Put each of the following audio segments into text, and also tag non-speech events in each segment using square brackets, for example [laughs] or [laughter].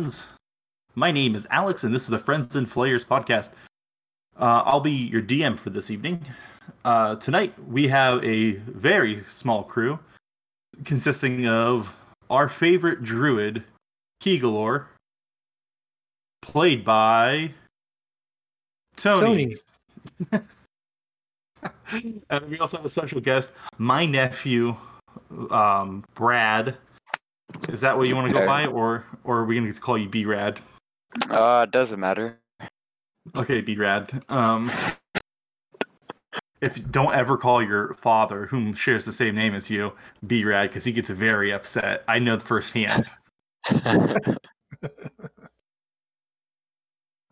Friends. My name is Alex, and this is the Friends and Flayers podcast. Uh, I'll be your DM for this evening. Uh, tonight, we have a very small crew consisting of our favorite druid, Kegalor, played by Tony. Tony. [laughs] and we also have a special guest, my nephew, um, Brad. Is that what you want to go by, or or are we going to get to call you B Rad? Uh, it doesn't matter. Okay, B Rad. Um, if don't ever call your father, whom shares the same name as you, B Rad, because he gets very upset. I know firsthand. [laughs] [laughs]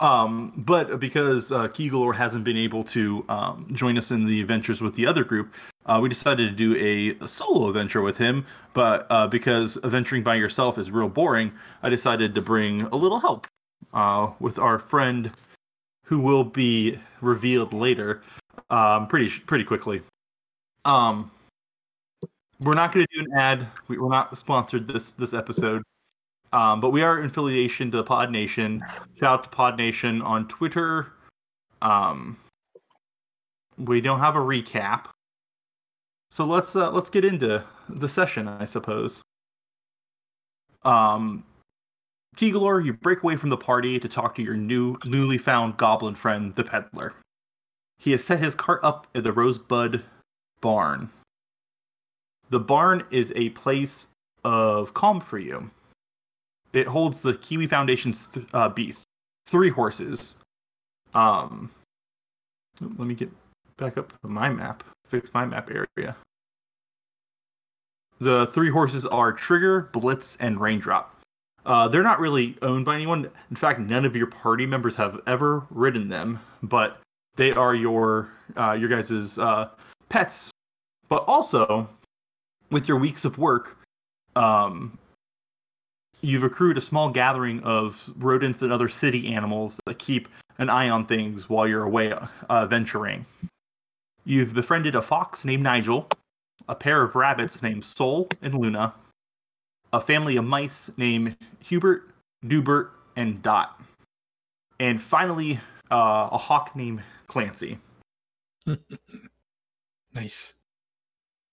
Um, but because uh, Kegalor hasn't been able to um, join us in the adventures with the other group, uh, we decided to do a, a solo adventure with him. But uh, because adventuring by yourself is real boring, I decided to bring a little help uh, with our friend, who will be revealed later, um, pretty pretty quickly. Um, we're not going to do an ad. We, we're not sponsored this this episode. Um, but we are in affiliation to the Pod Nation. Shout out to Pod Nation on Twitter. Um, we don't have a recap, so let's uh, let's get into the session, I suppose. Um, Kegalor, you break away from the party to talk to your new newly found goblin friend, the peddler. He has set his cart up at the Rosebud Barn. The barn is a place of calm for you it holds the Kiwi Foundation's th- uh, beasts, three horses. Um, let me get back up my map, fix my map area. The three horses are Trigger, Blitz, and Raindrop. Uh, they're not really owned by anyone. In fact, none of your party members have ever ridden them, but they are your uh, your guys' uh, pets. But also, with your weeks of work, um, you've accrued a small gathering of rodents and other city animals that keep an eye on things while you're away uh, venturing. You've befriended a fox named Nigel, a pair of rabbits named Sol and Luna, a family of mice named Hubert, Dubert, and Dot, and finally uh, a hawk named Clancy. [laughs] Nice.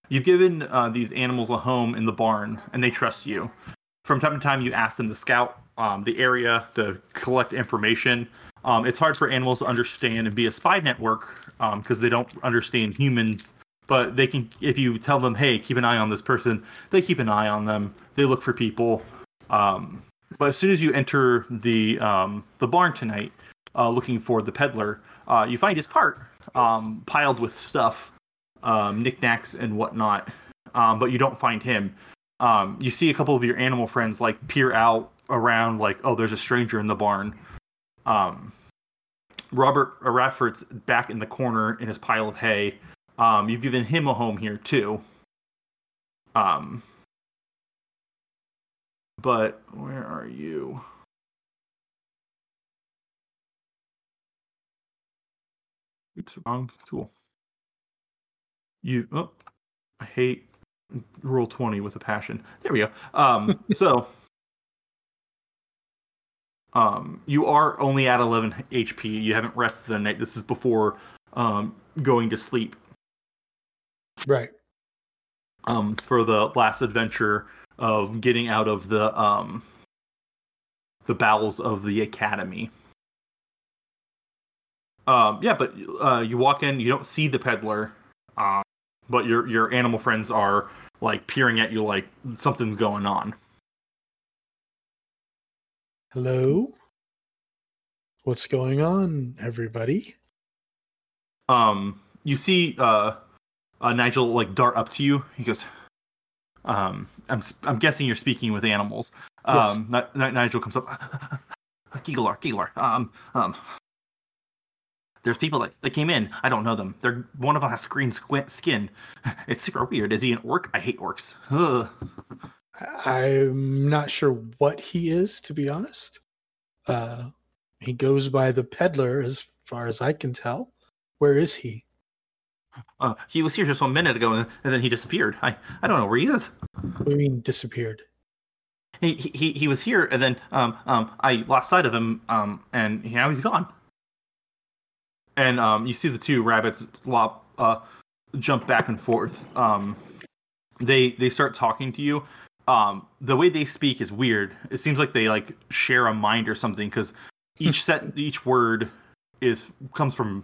You've given uh, these animals a home in the barn, and they trust you. From time to time, you ask them to scout um, the area to collect information. Um, it's hard for animals to understand and be a spy network because they don't understand humans. But they can, if you tell them, "Hey, keep an eye on this person," they keep an eye on them. They look for people. Um, but as soon as you enter the um, the barn tonight, uh, looking for the peddler, uh, you find his cart um, piled with stuff um, knickknacks and whatnot, um, but you don't find him. Um, you see a couple of your animal friends like peer out around, like, oh, there's a stranger in the barn. Um, Robert Radford's back in the corner in his pile of hay. Um, you've given him a home here too. Um, but where are you? Oops, wrong tool. You, oh, I hate Roll20 with a passion. There we go. Um, [laughs] so, um, you are only at 11 HP. You haven't rested the night. This is before um, going to sleep. Right. Um, for the last adventure of getting out of the um, the bowels of the academy. Um, yeah, but uh, you walk in, you don't see the peddler, um, but your your animal friends are like peering at you like something's going on. Hello. What's going on, everybody? Um, you see uh, uh, Nigel like dart up to you. He goes, um, "I'm I'm guessing you're speaking with animals." Yes. Um, Ni- Ni- Nigel comes up. [laughs] Gigalar, Gigalar. Um, um. There's people that, that came in. I don't know them. They're one of them has green skin. [laughs] It's super weird. Is he an orc? I hate orcs. Ugh. I'm not sure what he is, to be honest. Uh, he goes by the peddler, as far as I can tell. Where is he? Uh, he was here just one minute ago, and, and then he disappeared. I I don't know where he is. What do you mean disappeared? he, he he was here, and then um um I lost sight of him, um and now he's gone. And um you see the two rabbits lop uh jump back and forth. Um, they they start talking to you. Um, the way they speak is weird. It seems like they like share a mind or something because each set each word is comes from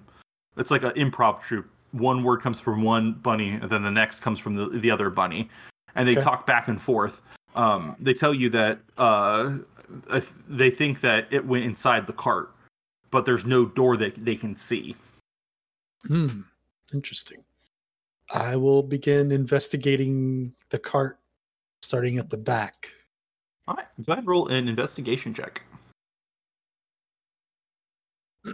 it's like an improv troupe. One word comes from one bunny, and then the next comes from the the other bunny, and they Okay. talk back and forth. Um, they tell you that uh, if they think that it went inside the cart, but there's no door that they can see. Hmm. Interesting. I will begin investigating the cart starting at the back. All right, go ahead and roll an investigation check. [clears throat]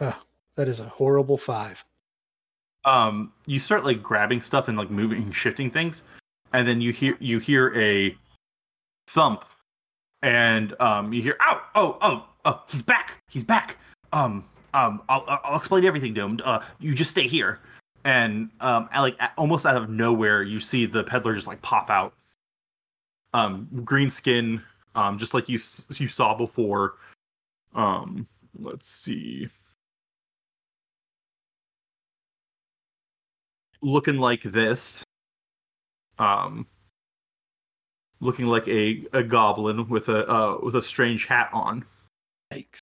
Ah, that is a horrible five. um you start like grabbing stuff and like moving shifting things and then you hear you hear a thump and um you hear ow oh oh oh he's back he's back. Um um i'll I'll- explain everything to him. Uh you just stay here. And um like almost out of nowhere you see the peddler just like pop out. Um green skin um just like you you saw before. Um let's see. Looking like this um looking like a, a goblin with a uh, with a strange hat on Yikes.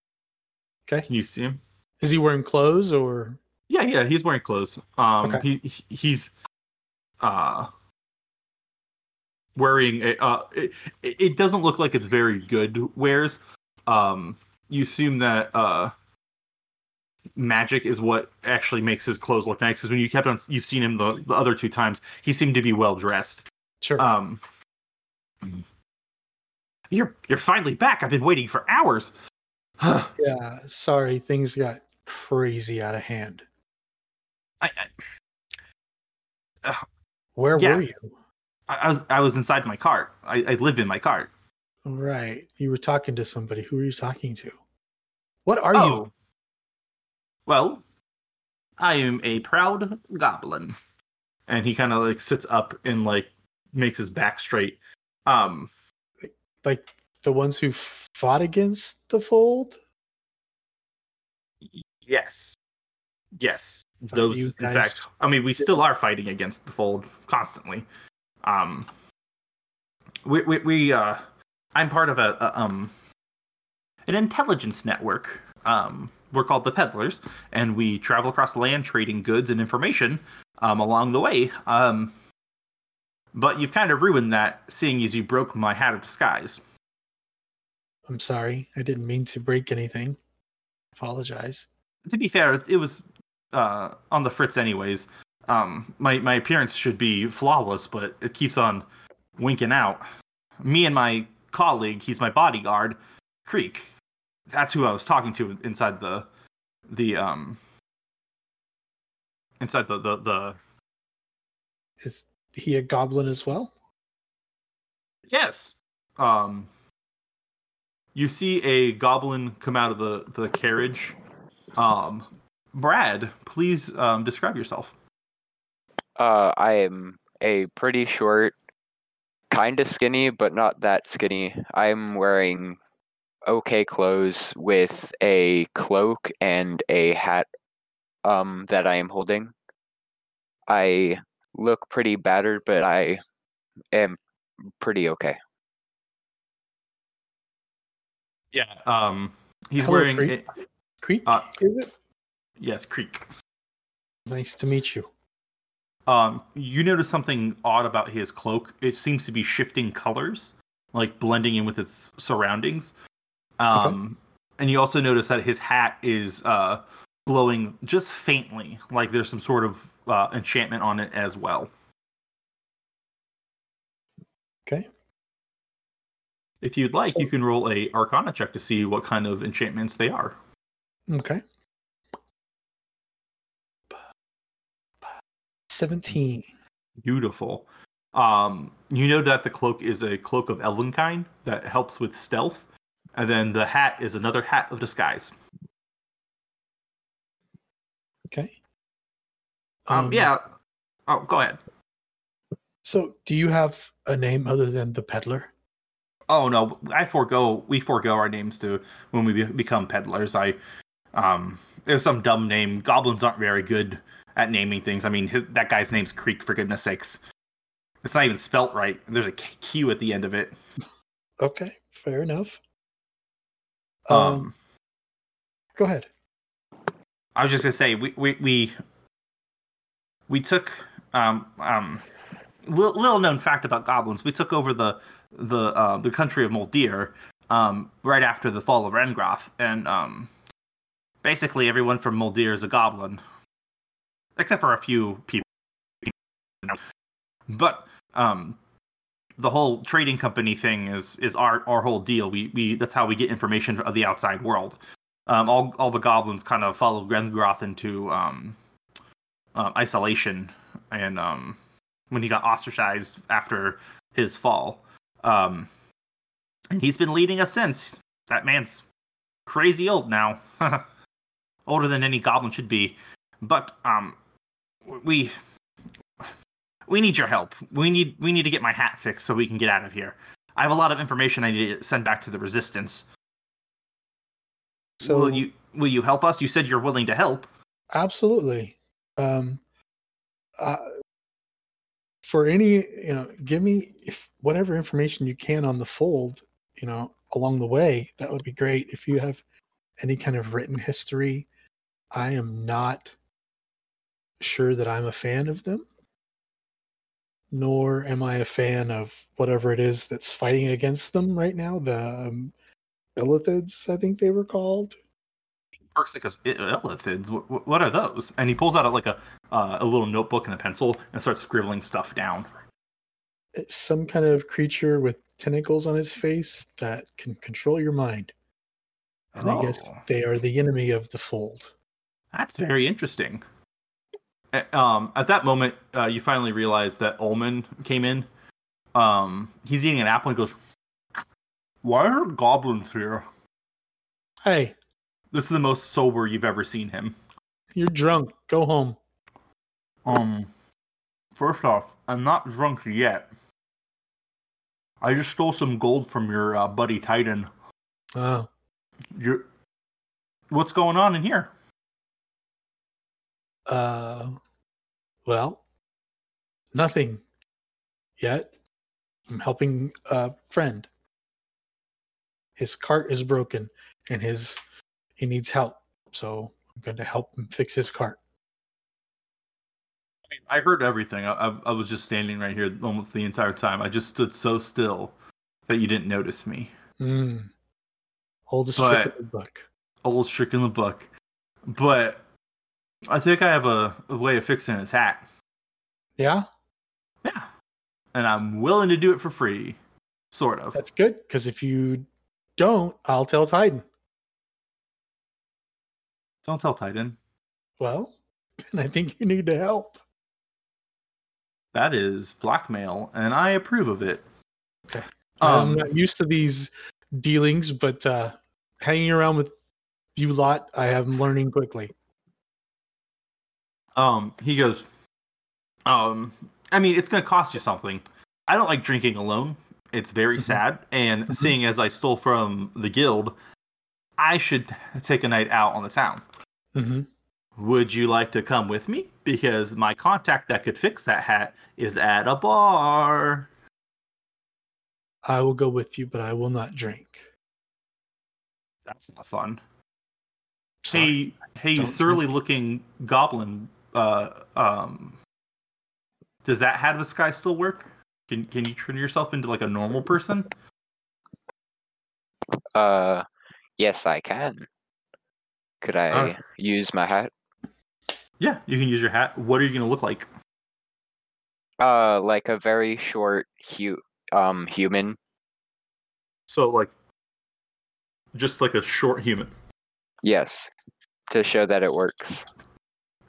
Okay. can you see him Is he wearing clothes or yeah yeah he's wearing clothes um Okay. he, he he's uh wearing a uh it, it it doesn't look like it's very good wares um you assume that uh magic is what actually makes his clothes look nice because when you kept on you've seen him the, the other two times he seemed to be well dressed sure? Um, you're you're finally back. I've been waiting for hours. I, [sighs] yeah. Sorry, things got crazy out of hand. I, [sighs] Where Yeah. were you? I was I was inside my cart. I, I lived in my cart. Right. You were talking to somebody. Who were you talking to? What are oh, you? Well, I am a proud goblin, and he kind of like sits up and like makes his back straight. Um, Like the ones who fought against the fold? yes, yes, those. you In fact, I mean, we still are fighting against the fold constantly. Um, we we, we uh, I'm part of a, a um an intelligence network. Um, we're called the Peddlers, and we travel across the land trading goods and information um, along the way. Um, but you've kind of ruined that, seeing as you broke my hat of disguise. I'm sorry. I didn't mean to break anything. Apologize. To be fair, it, it was uh, on the fritz, anyways. Um, my my appearance should be flawless, but it keeps on winking out. Me and my colleague, he's my bodyguard, Creek. That's who I was talking to inside the the um inside the the, the Is he a goblin as well? Yes. Um you see a goblin come out of the the carriage. Um Brad, please um describe yourself. Uh, I am a pretty short, kind of skinny, but not that skinny. I'm wearing okay clothes with a cloak and a hat um that I am holding. I look pretty battered, but I am pretty okay. Yeah. Um he's Hello, wearing Creek. a- Creek, Uh, is it? yes, Creek. Nice to meet you. Um you notice something odd about his cloak. It seems to be shifting colors, like blending in with its surroundings. Um and you also notice that his hat is uh glowing just faintly, like there's some sort of uh, enchantment on it as well. Okay. If you'd like, So- you can roll a Arcana check to see what kind of enchantments they are. Okay. 17. Beautiful. Um, you know that the cloak is a cloak of Elvenkind that helps with stealth, and then the hat is another hat of disguise. Okay. Um, yeah. Oh, go ahead. So, do you have a name other than the peddler? Oh no, I forego. We forego our names to when we be, become peddlers. I, um, there's some dumb name. Goblins aren't very good at naming things. I mean, his, that guy's name's Creek for goodness sakes. It's not even spelt right. There's a Q at the end of it. [laughs] Okay, fair enough. Um, Um, go ahead. I was just gonna say we we we, we took um um little, little known fact about goblins. We took over the the uh, the country of Moldir um right after the fall of Rengroth, and um basically everyone from Moldir is a goblin, except for a few people. But um the whole trading company thing is is our our whole deal. We we that's how we get information of the outside world. Um, all all the goblins kind of follow Grengroth into um, uh, isolation, and um, when he got ostracized after his fall, um, and he's been leading us since. That man's crazy old now, [laughs] older than any goblin should be. But um, we we need your help. We need we need to get my hat fixed so we can get out of here. I have a lot of information I need to send back to the resistance. So, will you will you help us? You said you're willing to help. absolutely. Um, uh, for any, you know, give me if whatever information you can on the fold, you know, along the way. That would be great. If you have any kind of written history, I am not sure that I'm a fan of them. Nor am I a fan of whatever it is that's fighting against them right now. The um, Illithids, I think they were called. Persic goes, Illithids. What, what are those? And he pulls out like a uh, a little notebook and a pencil and starts scribbling stuff down. It's some kind of creature with tentacles on its face that can control your mind. And I guess Oh. they are the enemy of the fold. That's very interesting. Um, at that moment, uh, you finally realize that Ullman came in. Um, he's eating an apple and goes, "Why are goblins here?" Hey, This is the most sober you've ever seen him. you're drunk. Go home. Um, first off, I'm not drunk yet. I just stole some gold from your uh, buddy Titan. Oh, You're, what's going on in here? uh, well, nothing yet. I'm helping a friend. His cart is broken and his he needs help. So I'm going to help him fix his cart. I heard everything. I, I, I was just standing right here almost the entire time. I just stood so still that you didn't notice me. Mm. Oldest trick But- of the book. Old trick in the book. But I think I have a, a way of fixing his hat. Yeah, Yeah. And I'm willing to do it for free. Sort of. that's good. Because if you don't, I'll tell Titan. Don't tell Titan. Well, [laughs] then I think you need to help. That is blackmail, and I approve of it. Okay. Um, I'm not used to these dealings, but uh, hanging around with you lot, I am learning quickly. Um, he goes, um, I mean, it's going to cost you something. I don't like drinking alone. It's very Mhm. sad. And Mhm. seeing as I stole from the guild, I should take a night out on the town. hmm Would you like to come with me? Because my contact that could fix that hat is at a bar. I will go with you, but I will not drink. That's not fun. Sorry. Hey, hey, surly looking goblin. Uh, um, does that hat of disguise still work? Can can you turn yourself into like a normal person? Uh, yes, I can. Could I Alright. use my hat? Yeah, you can use your hat. What are you gonna look like? Uh, like a very short, hu- um, human. So like, just like a short human. Yes, to show that it works.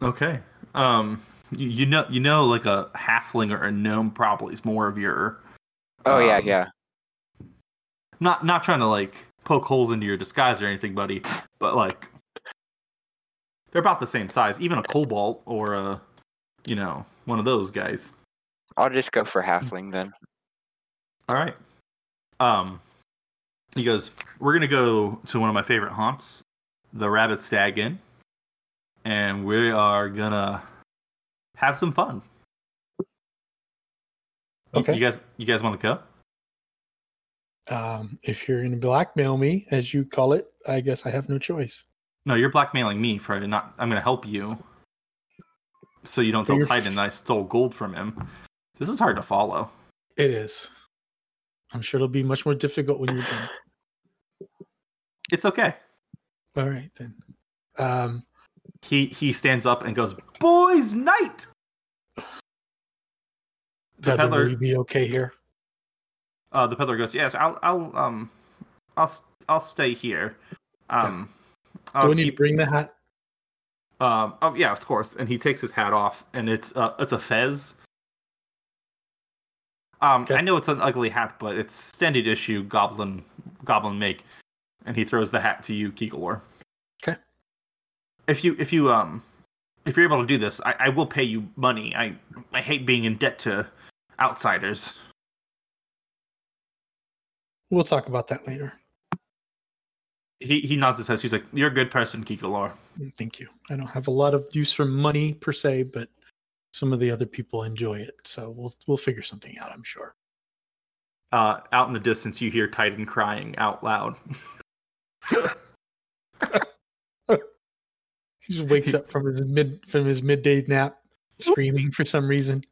Okay. Um, you, you know, you know, like a halfling or a gnome probably is more of your. Oh yeah, um, yeah. Not not trying to like poke holes into your disguise or anything, buddy, but like they're about the same size. Even a kobold or a you know, one of those guys. I'll just go for halfling then. All right. Um, he goes, "We're gonna go to one of my favorite haunts, the Rabid Stag Inn, and we are gonna have some fun. Okay. You guys, you guys want to go? Um, if you're to blackmail me, as you call it, I guess I have no choice. No, you're blackmailing me for not. I'm gonna help you, so you don't So tell Titan that I stole gold from him. This is hard to follow. It is. I'm sure it'll be much more difficult when you're drunk. It's okay. All right then. Um, He he stands up and goes, "Boys' night." The peddler, will you be okay here? uh, the peddler goes, "Yes, I'll I'll um I'll I'll stay here. Um, Do I'll I need to bring the hat? Um, oh yeah, of course. And he takes his hat off, and it's uh, it's a fez. Um, Okay. I know it's an ugly hat, but it's standard issue goblin goblin make. And he throws the hat to you, Kigor. If you if you um if you're able to do this, I, I will pay you money. I I hate being in debt to outsiders. We'll talk about that later. He he nods his head. He's like, "You're a good person, Kigor." Mm, Thank you. I don't have a lot of use for money per se, but some of the other people enjoy it, so we'll we'll figure something out. I'm sure. Uh, out in the distance, you hear Titan crying out loud. [laughs] [laughs] He just wakes up from his mid from his midday nap, screaming for some reason.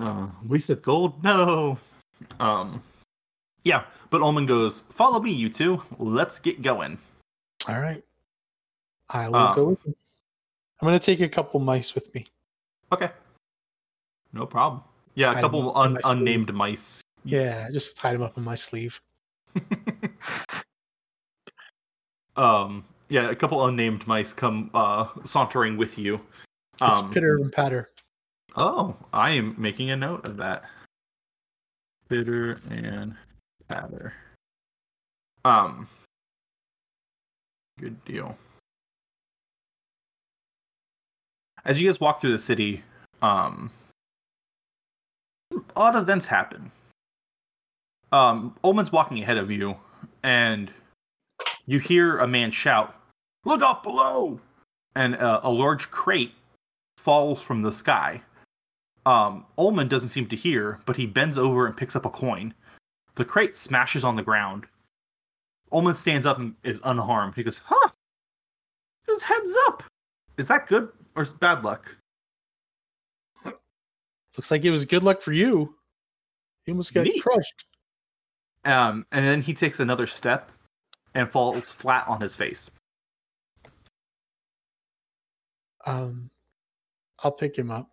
Uh, Lisa Gold, no. Um, yeah, but Ullman goes, "Follow me, you two. Let's get going." All right, I will Um, go with him. I'm gonna take a couple mice with me. Okay, no problem. Yeah, a Hide couple un- sleeve. unnamed mice. Yeah, just hide them up in my sleeve. [laughs] um, yeah, a couple unnamed mice come uh sauntering with you. It's Um, pitter and patter. oh, I am making a note of that. Pitter and patter. Um, good deal. As you guys walk through the city, um, odd events happen. Um, Ullman's walking ahead of you, and you hear a man shout, "Look up below!" And uh, a large crate falls from the sky. Um, Ullman doesn't seem to hear, but he bends over and picks up a coin. The crate smashes on the ground. Ullman stands up and is unharmed. He goes, "Huh? Just heads up. Is that good or bad luck?" [laughs] Looks like it was good luck for you. You almost got Neat. crushed. Um, and then he takes another step and falls flat on his face. Um, I'll pick him up.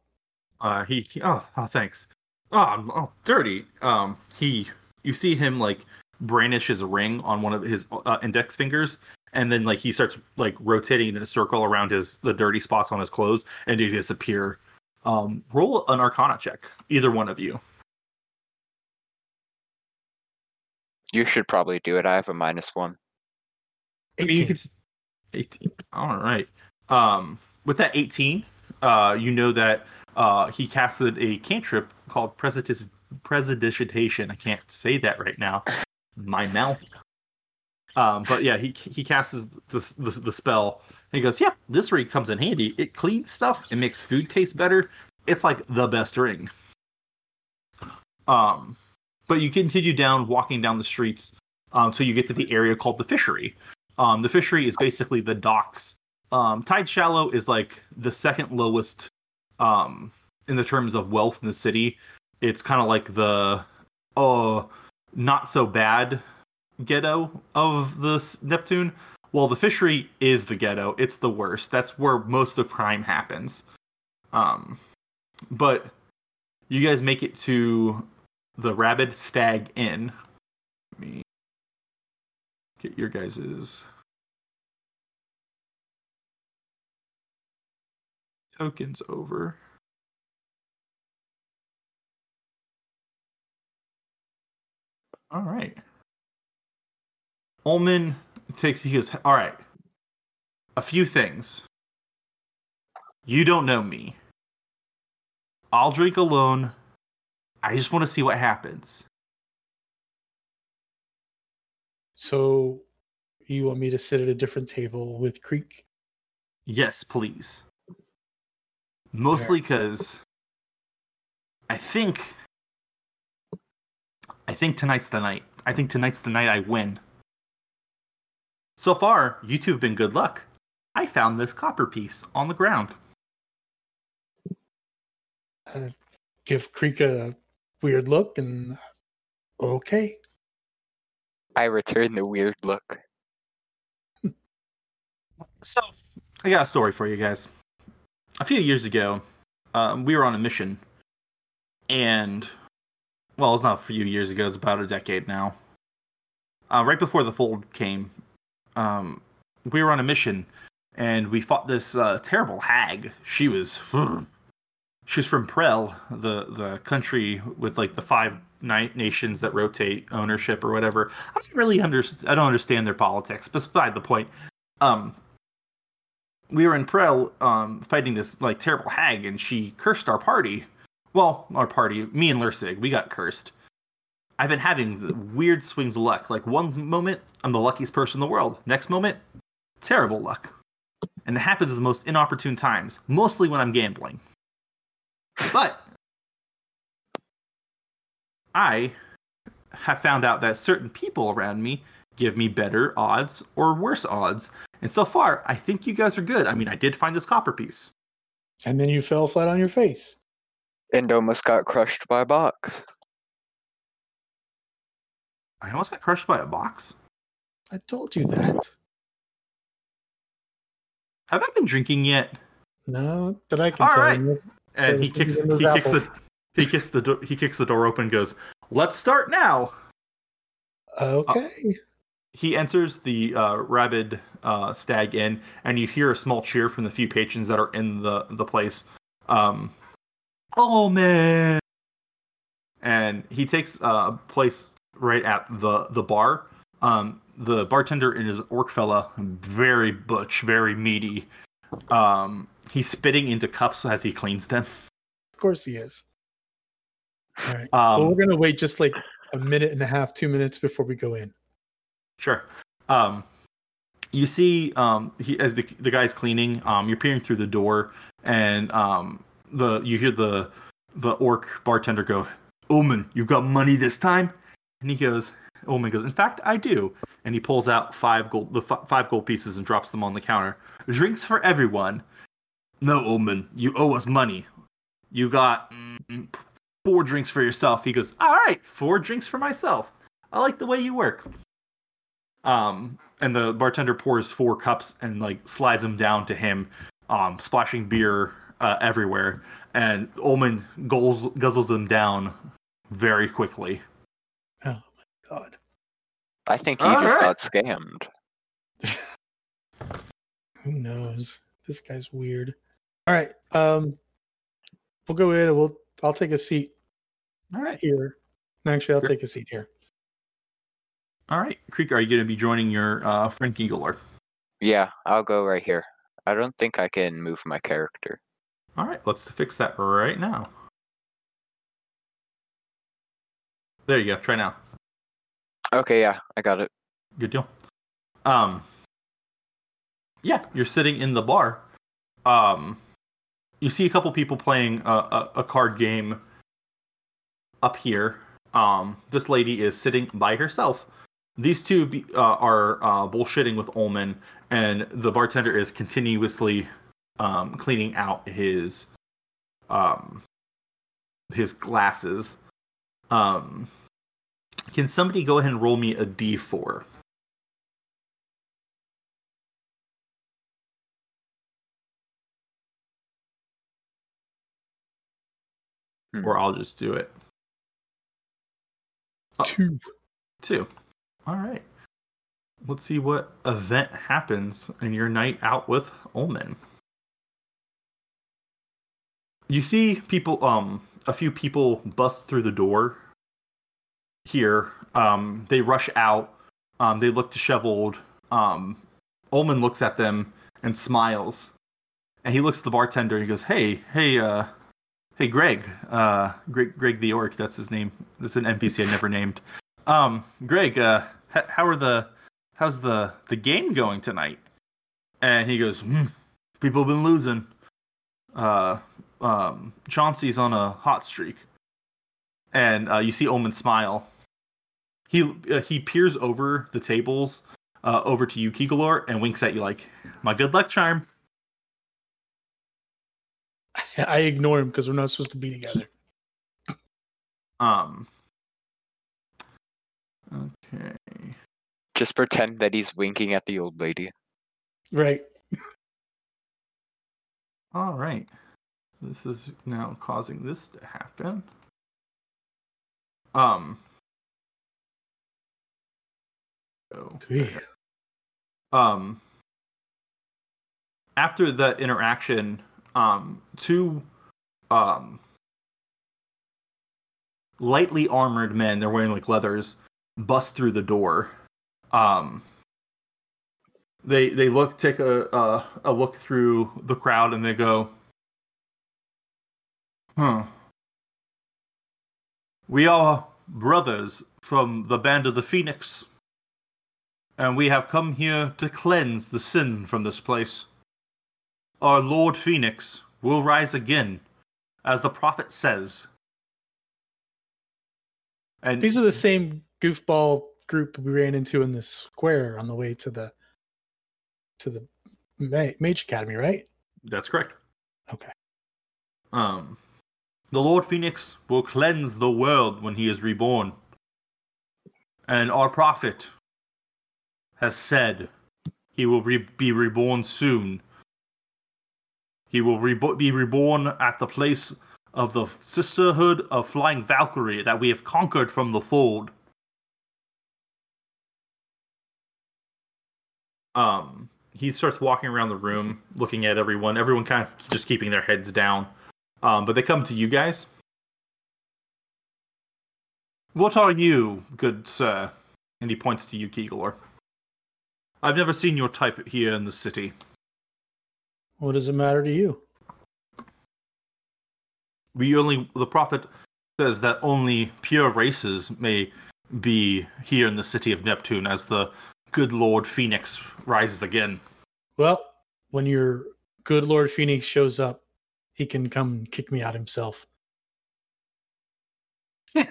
Uh, he, he oh, oh, thanks. Oh, I'm oh, dirty. Um, he, you see him like brandish his ring on one of his uh, index fingers, and then like he starts like rotating in a circle around his the dirty spots on his clothes, and they disappear. Um, roll an Arcana check, either one of you. You should probably do it. I have a minus one. I mean, you 18. could 18. All right. Um, with that 18, uh, you know that uh, he casted a cantrip called Presidish- Presidigitation. I can't say that right now. My mouth. Um, but yeah, he he casts the, the the spell. He goes, "Yeah, this ring comes in handy. It cleans stuff. It makes food taste better. It's like the best ring." Um, but you continue down, walking down the streets um, until you get to the area called the fishery. Um, the fishery is basically the docks. Um, Tide Shallow is like the second lowest um, in the terms of wealth in the city. It's kind of like the oh, not so bad ghetto of the Neptune. Well, the fishery is the ghetto. It's the worst. That's where most of crime happens. Um, but you guys make it to the Rabid Stag Inn. Let me get your guys's tokens over. All right. Ullman takes he goes, all right. A few things. You don't know me. I'll drink alone. I just want to see what happens. So, you want me to sit at a different table with Creek? Yes, please. Mostly because I think I think tonight's the night. I think tonight's the night I win. So far, you two have been good luck. I found this copper piece on the ground. Uh, give Creek a weird look and okay. I return the weird look. So, I got a story for you guys. A few years ago, um, we were on a mission, and well, it's not a few years ago; it's about a decade now. Uh, right before the fold came, um, we were on a mission, and we fought this uh, terrible hag. She was, [sighs] she was from Prel, the the country with like the five ni- nations that rotate ownership or whatever. I don't really understand. I don't understand their politics. Beside the point, um, we were in Prel um, fighting this like terrible hag, and she cursed our party. Well, our party, me and Lursig, we got cursed. I've been having weird swings of luck. Like one moment, I'm the luckiest person in the world. Next moment, terrible luck. And it happens at the most inopportune times, mostly when I'm gambling. But I have found out that certain people around me give me better odds or worse odds. And so far, I think you guys are good. I mean, I did find this copper piece. And then you fell flat on your face. And almost got crushed by a box. I almost got crushed by a box. I told you that. Have I been drinking yet? No, that I can All tell right. you. And he kicks things he those kicks the he kicks the door he kicks the door open and goes, Let's start now. Okay. He enters the uh, rabid uh, stag inn, and you hear a small cheer from the few patrons that are in the the place. Um, oh man! And he takes uh, place right at the the bar. Um, the bartender and his orc fella, very butch, very meaty. Um, he's spitting into cups as he cleans them. Of course he is. All right. Um, well, we're gonna wait just like a minute and a half, two minutes before we go in. Sure. Um, you see, um, he as the the guy's cleaning. Um, you're peering through the door, and um, the you hear the the orc bartender go, "Omen, you got money this time?" And he goes, Omen goes, "In fact, I do." And he pulls out five gold the f- five gold pieces and drops them on the counter. Drinks for everyone. No, Omen, you owe us money. You got mm, four drinks for yourself. He goes, "All right, four drinks for myself. I like the way you work." Um, and the bartender pours four cups and like slides them down to him, um, splashing beer uh, everywhere. And Ullman gulls, guzzles them down very quickly. Oh my god. I think he All just right. got scammed. [laughs] Who knows? This guy's weird. All right. Um we'll go in and we'll I'll take a seat All right, here. Actually, I'll Sure. take a seat here. All right. Creek, are you going to be joining your uh, friend Giggler? Yeah, I'll go right here. I don't think I can move my character. All right, let's fix that right now. There you go. Try now. Okay, yeah, I got it. Good deal. Um, yeah, you're sitting in the bar. Um, you see a couple people playing a, a, a card game up here. Um, this lady is sitting by herself. These two be, uh, are uh, bullshitting with Ullman, and the bartender is continuously um, cleaning out his um, his glasses. Um, can somebody go ahead and roll me a d4? Hmm. Or I'll just do it. Oh. Two. Two. All right. Let's see what event happens in your night out with Ullman. You see people, um, a few people bust through the door here. Um, they rush out. Um, they look disheveled. Um, Ullman looks at them and smiles. and he looks at the bartender. and He goes, "Hey, hey, uh, hey, Greg, uh, Greg, Greg the orc. That's his name. That's an NPC I never named. Um, Greg, uh, how are the, how's the the game going tonight?" And he goes, hmm, "People have been losing. Uh, um, Chauncey's on a hot streak." And uh, you see Omen smile. He uh, he peers over the tables, uh, over to you, Kigalor, and winks at you like, "My good luck charm." [laughs] I ignore him because we're not supposed to be together. Um. Okay. Just pretend that he's winking at the old lady. Right. All right. This is now causing this to happen. Um. So, um. After the interaction, um, two, um, lightly armored men, they're wearing like leathers, bust through the door. Um, they they look take a a, a look through the crowd and they go, "Huh. We are brothers from the band of the Phoenix, and we have come here to cleanse the sin from this place. Our Lord Phoenix will rise again, as the prophet says." And These are the same goofball group we ran into in the square on the way to the to the Ma- Mage Academy, right? That's correct. Okay. Um, the Lord Phoenix will cleanse the world when he is reborn. And our prophet has said he will re- be reborn soon. He will rebo- be reborn at the place of the Sisterhood of Flying Valkyrie that we have conquered from the fold. Um, he starts walking around the room, looking at everyone. Everyone kind of just keeping their heads down. Um, but they come to you guys. What are you, good sir? And he points to you, Keeglor. I've never seen your type here in the city. What does it matter to you? We only the prophet says that only pure races may be here in the city of Neptune as the good Lord Phoenix rises again. Well, when your good Lord Phoenix shows up, he can come kick me out himself. [laughs]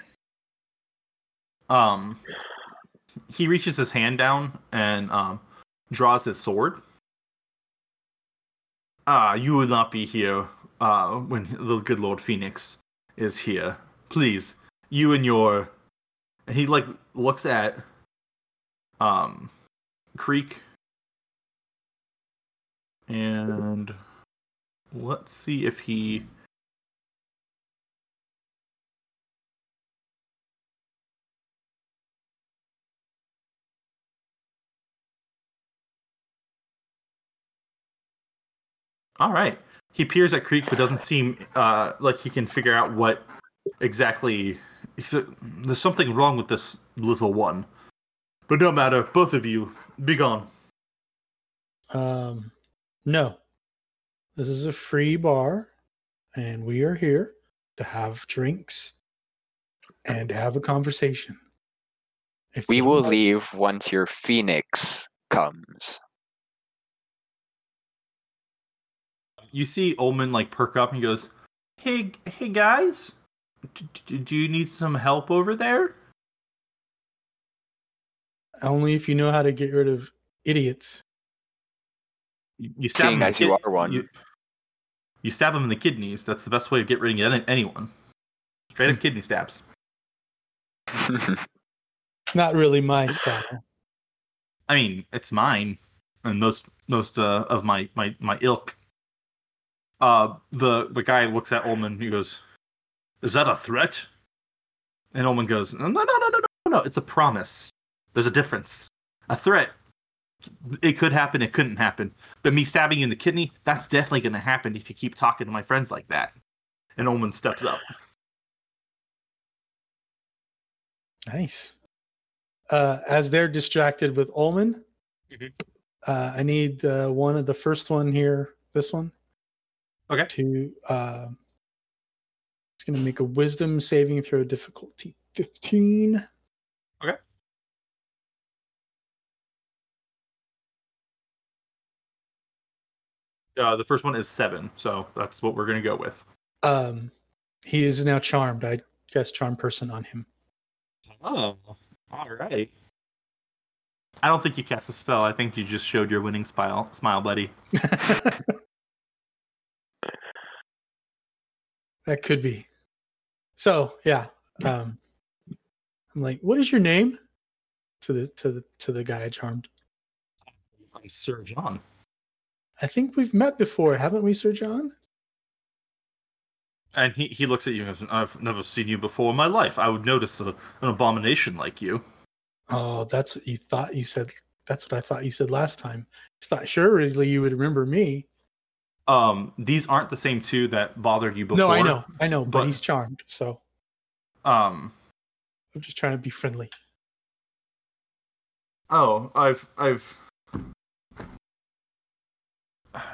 Um, he reaches his hand down and um, draws his sword. Ah, you will not be here uh, when the good Lord Phoenix is here. Please, you and your. And he like looks at um Creek and let's see if he All right. He peers at Creek, but doesn't seem uh, like he can figure out what exactly. There's something wrong with this little one. But no matter, both of you, be gone. Um, no, this is a free bar, and we are here to have drinks and have a conversation. If We will don't- leave once your phoenix comes. You see Ullman like perk up and he goes, "Hey, hey guys, d- d- do you need some help over there?" Only if you know how to get rid of idiots. You, you stab him Seeing in the as you kid- are one. You, you stab them in the kidneys. That's the best way of getting rid of anyone. Straight up kidney stabs. [laughs] Not really my style. I mean, it's mine, and most most uh, of my my my ilk. Uh, the the guy looks at Ullman. He goes, "Is that a threat?" And Ullman goes, "No, no, no, no, no, no, no. It's a promise. There's a difference. A threat, it could happen, it couldn't happen. But me stabbing you in the kidney, that's definitely going to happen if you keep talking to my friends like that. And Omen steps up. Nice. Uh, as they're distracted with Ullman, mm-hmm. uh, I need uh, one of the first one here, this one. Okay. To uh, it's going to make a wisdom saving throw difficulty 15. Uh, the first one is seven, so that's what we're gonna go with. Um, he is now charmed. I guess charm person on him. Oh, all right. I don't think you cast a spell. I think you just showed your winning smile, smile, buddy. [laughs] that could be. So yeah, um, I'm like, what is your name? To the to the to the guy I charmed. I'm Sir John. I think we've met before, haven't we, Sir John? And he, he looks at you and I've never seen you before in my life. I would notice a, an abomination like you. Oh, that's what you thought you said. That's what I thought you said last time. I thought surely you would remember me. Um, these aren't the same two that bothered you before. No, I know, I know, but, but- he's charmed. So Um, I'm just trying to be friendly. oh, I've, I've,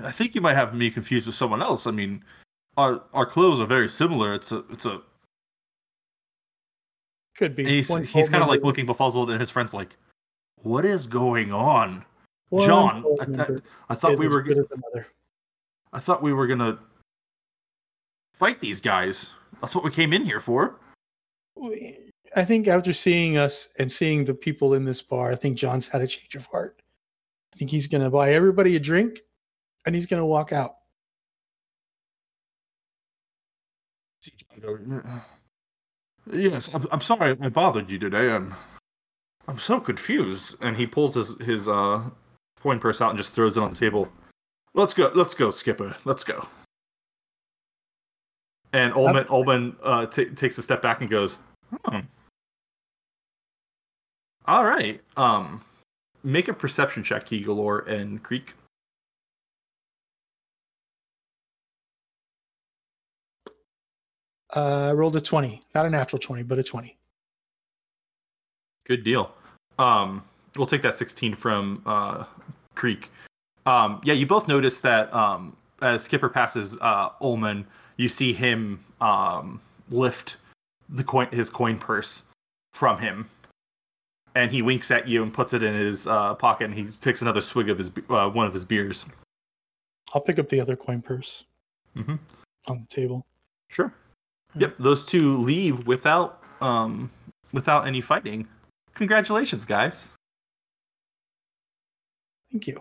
I think you might have me confused with someone else. I mean, our our clothes are very similar. It's a, it's a. Could be. He's he's kind of like looking befuddled, and his friend's like, "What is going on? one John, I, member I thought we were, another. I thought we were gonna fight these guys. That's what we came in here for." I think after seeing us and seeing the people in this bar, I think John's had a change of heart. I think he's going to buy everybody a drink and he's going to walk out. See John go, "Yeah. Yes, I'm, I'm sorry I bothered you today. I'm I'm so confused. And he pulls his his uh coin purse out and just throws it on the table. Let's go, let's go, Skipper. Let's go. And Olman Olman uh, t- takes a step back and goes, hmm. All right. Um, make a perception check, Kegalore and Creek. Uh, I rolled a 20, not a natural 20, but a 20. Good deal. Um, we'll take that 16 from uh, Creek. Um, yeah, you both notice that um, as Skipper passes uh, Ullman, you see him um, lift the coin, his coin purse from him, and he winks at you and puts it in his uh, pocket, and he takes another swig of his uh, one of his beers. I'll pick up the other coin purse hmm on the table. Sure. Yep, those two leave without um, without any fighting. Congratulations, guys. Thank you.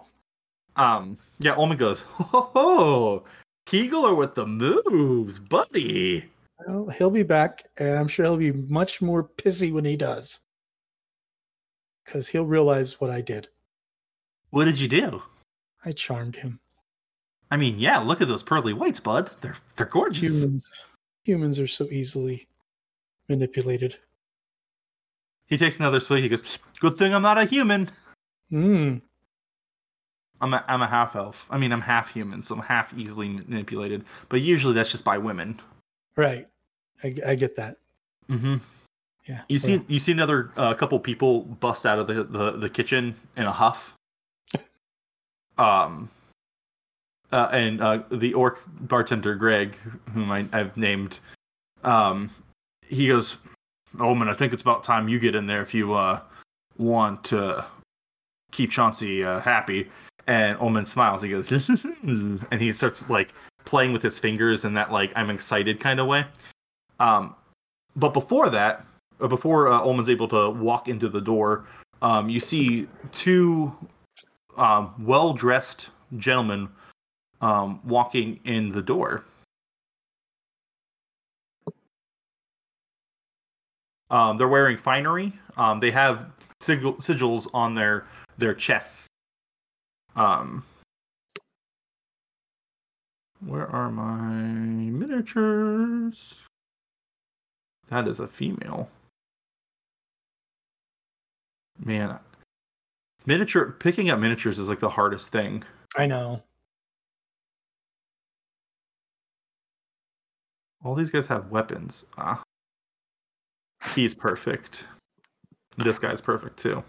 Um, yeah, Olman goes, ho ho ho, Kegler with the moves, buddy. Well, he'll be back, and I'm sure he'll be much more pissy when he does. Because he'll realize what I did. What did you do? I charmed him. I mean, yeah, look at those pearly whites, bud. They're they're gorgeous. Humans, humans are so easily manipulated. He takes another swig. He goes, "Good thing I'm not a human. Hmm. I'm a I'm a half elf. I mean, I'm half human, so I'm half easily manipulated. But usually that's just by women. Right. I, I get that. Mm-hmm. Yeah. You see, well, you see another uh, couple people bust out of the, the, the kitchen in a huff. [laughs] Um, uh, and uh, the orc bartender Greg, whom I, I've named, um, he goes, "Omen, I think it's about time you get in there if you uh, want to keep Chauncey uh, happy." And Omen smiles. He goes, [laughs] and he starts like playing with his fingers in that like I'm excited kind of way. Um, but before that, uh, before uh, able to walk into the door, um, you see two um, well-dressed gentlemen um, walking in the door. Um, they're wearing finery. Um, they have sigil- sigils on their their chests. Um, where are my miniatures? That is a female. Man, miniature picking up miniatures is like the hardest thing. I know. All these guys have weapons. Ah. He's perfect. This guy's perfect too.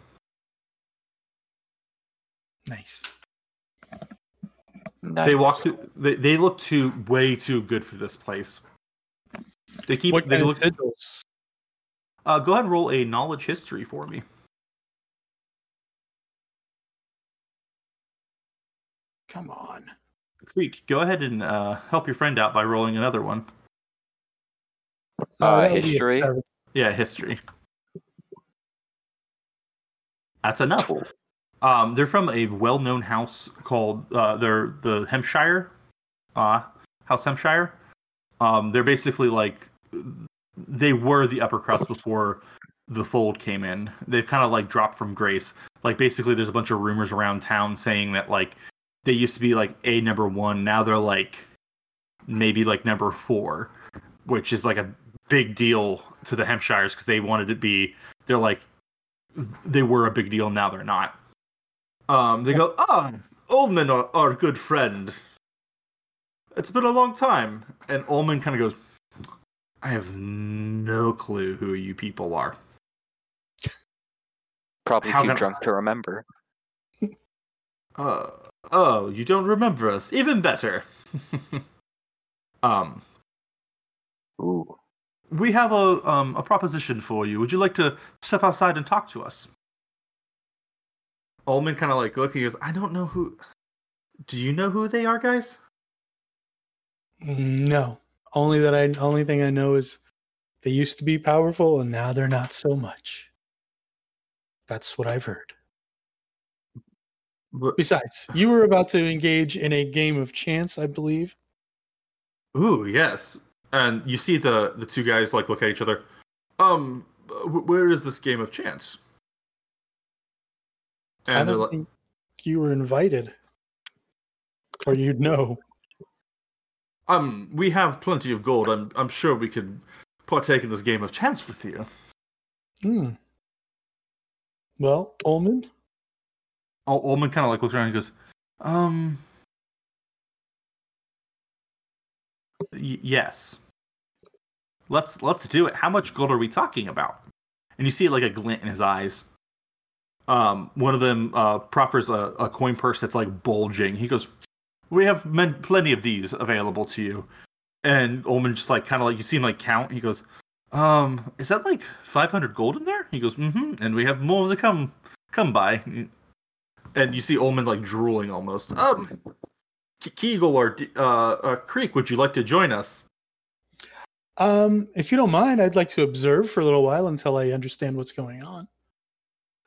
Nice. Nice. They walk through. They, they look too way too good for this place. They keep. what they look. sigils? Uh, go ahead and roll a knowledge history for me. Come on. Creek, go ahead and uh, help your friend out by rolling another one. Oh, Uh, that would be a history? Yeah, history. That's enough. Cool. Um, they're from a well-known house called uh, they're the Hampshire, uh, House Hampshire. Um, they're basically like they were the upper crust before the fold came in. They've kind of like dropped from grace. Like basically, there's a bunch of rumors around town saying that like they used to be like a number one, now they're like maybe like number four, which is like a big deal to the Hampshires because they wanted to be. They're like they were a big deal, now they're not. Um, they go, ah, Oldman, our, our good friend. It's been a long time. And Ullman kind of goes, I have no clue who you people are. Probably How too drunk to remember. [laughs] Uh, oh, you don't remember us. Even better. [laughs] um, Ooh. We have a um a proposition for you. Would you like to step outside and talk to us? Ullman kind of like looking. Goes, I don't know who. Do you know who they are, guys? Mm, No. Only that I only thing I know is they used to be powerful and now they're not so much. That's what I've heard. But- Besides, you were about to engage in a game of chance, I believe. Ooh, yes. And you see the the two guys like look at each other. Um, wh- where is this game of chance? I And they're don't like, think you were invited. Or you'd know. um, we have plenty of gold. I'm I'm sure we could partake in this game of chance with you. Hmm. Well, Ullman, Ul- Ullman kind of like looks around and goes, um, y- yes. Let's let's do it. How much gold are we talking about? And you see like a glint in his eyes. Um, one of them uh, proffers a, a coin purse that's like bulging. He goes, "We have men- plenty of these available to you." And Ullman just like kind of like you see him like count. He goes, "Um, is that like 500 gold in there?" He goes, "Mm-hmm." And we have more to come come by and you see Ullman like drooling almost. Um, Kegel or uh, uh, Creek, would you like to join us? um, if you don't mind, I'd like to observe for a little while until I understand what's going on.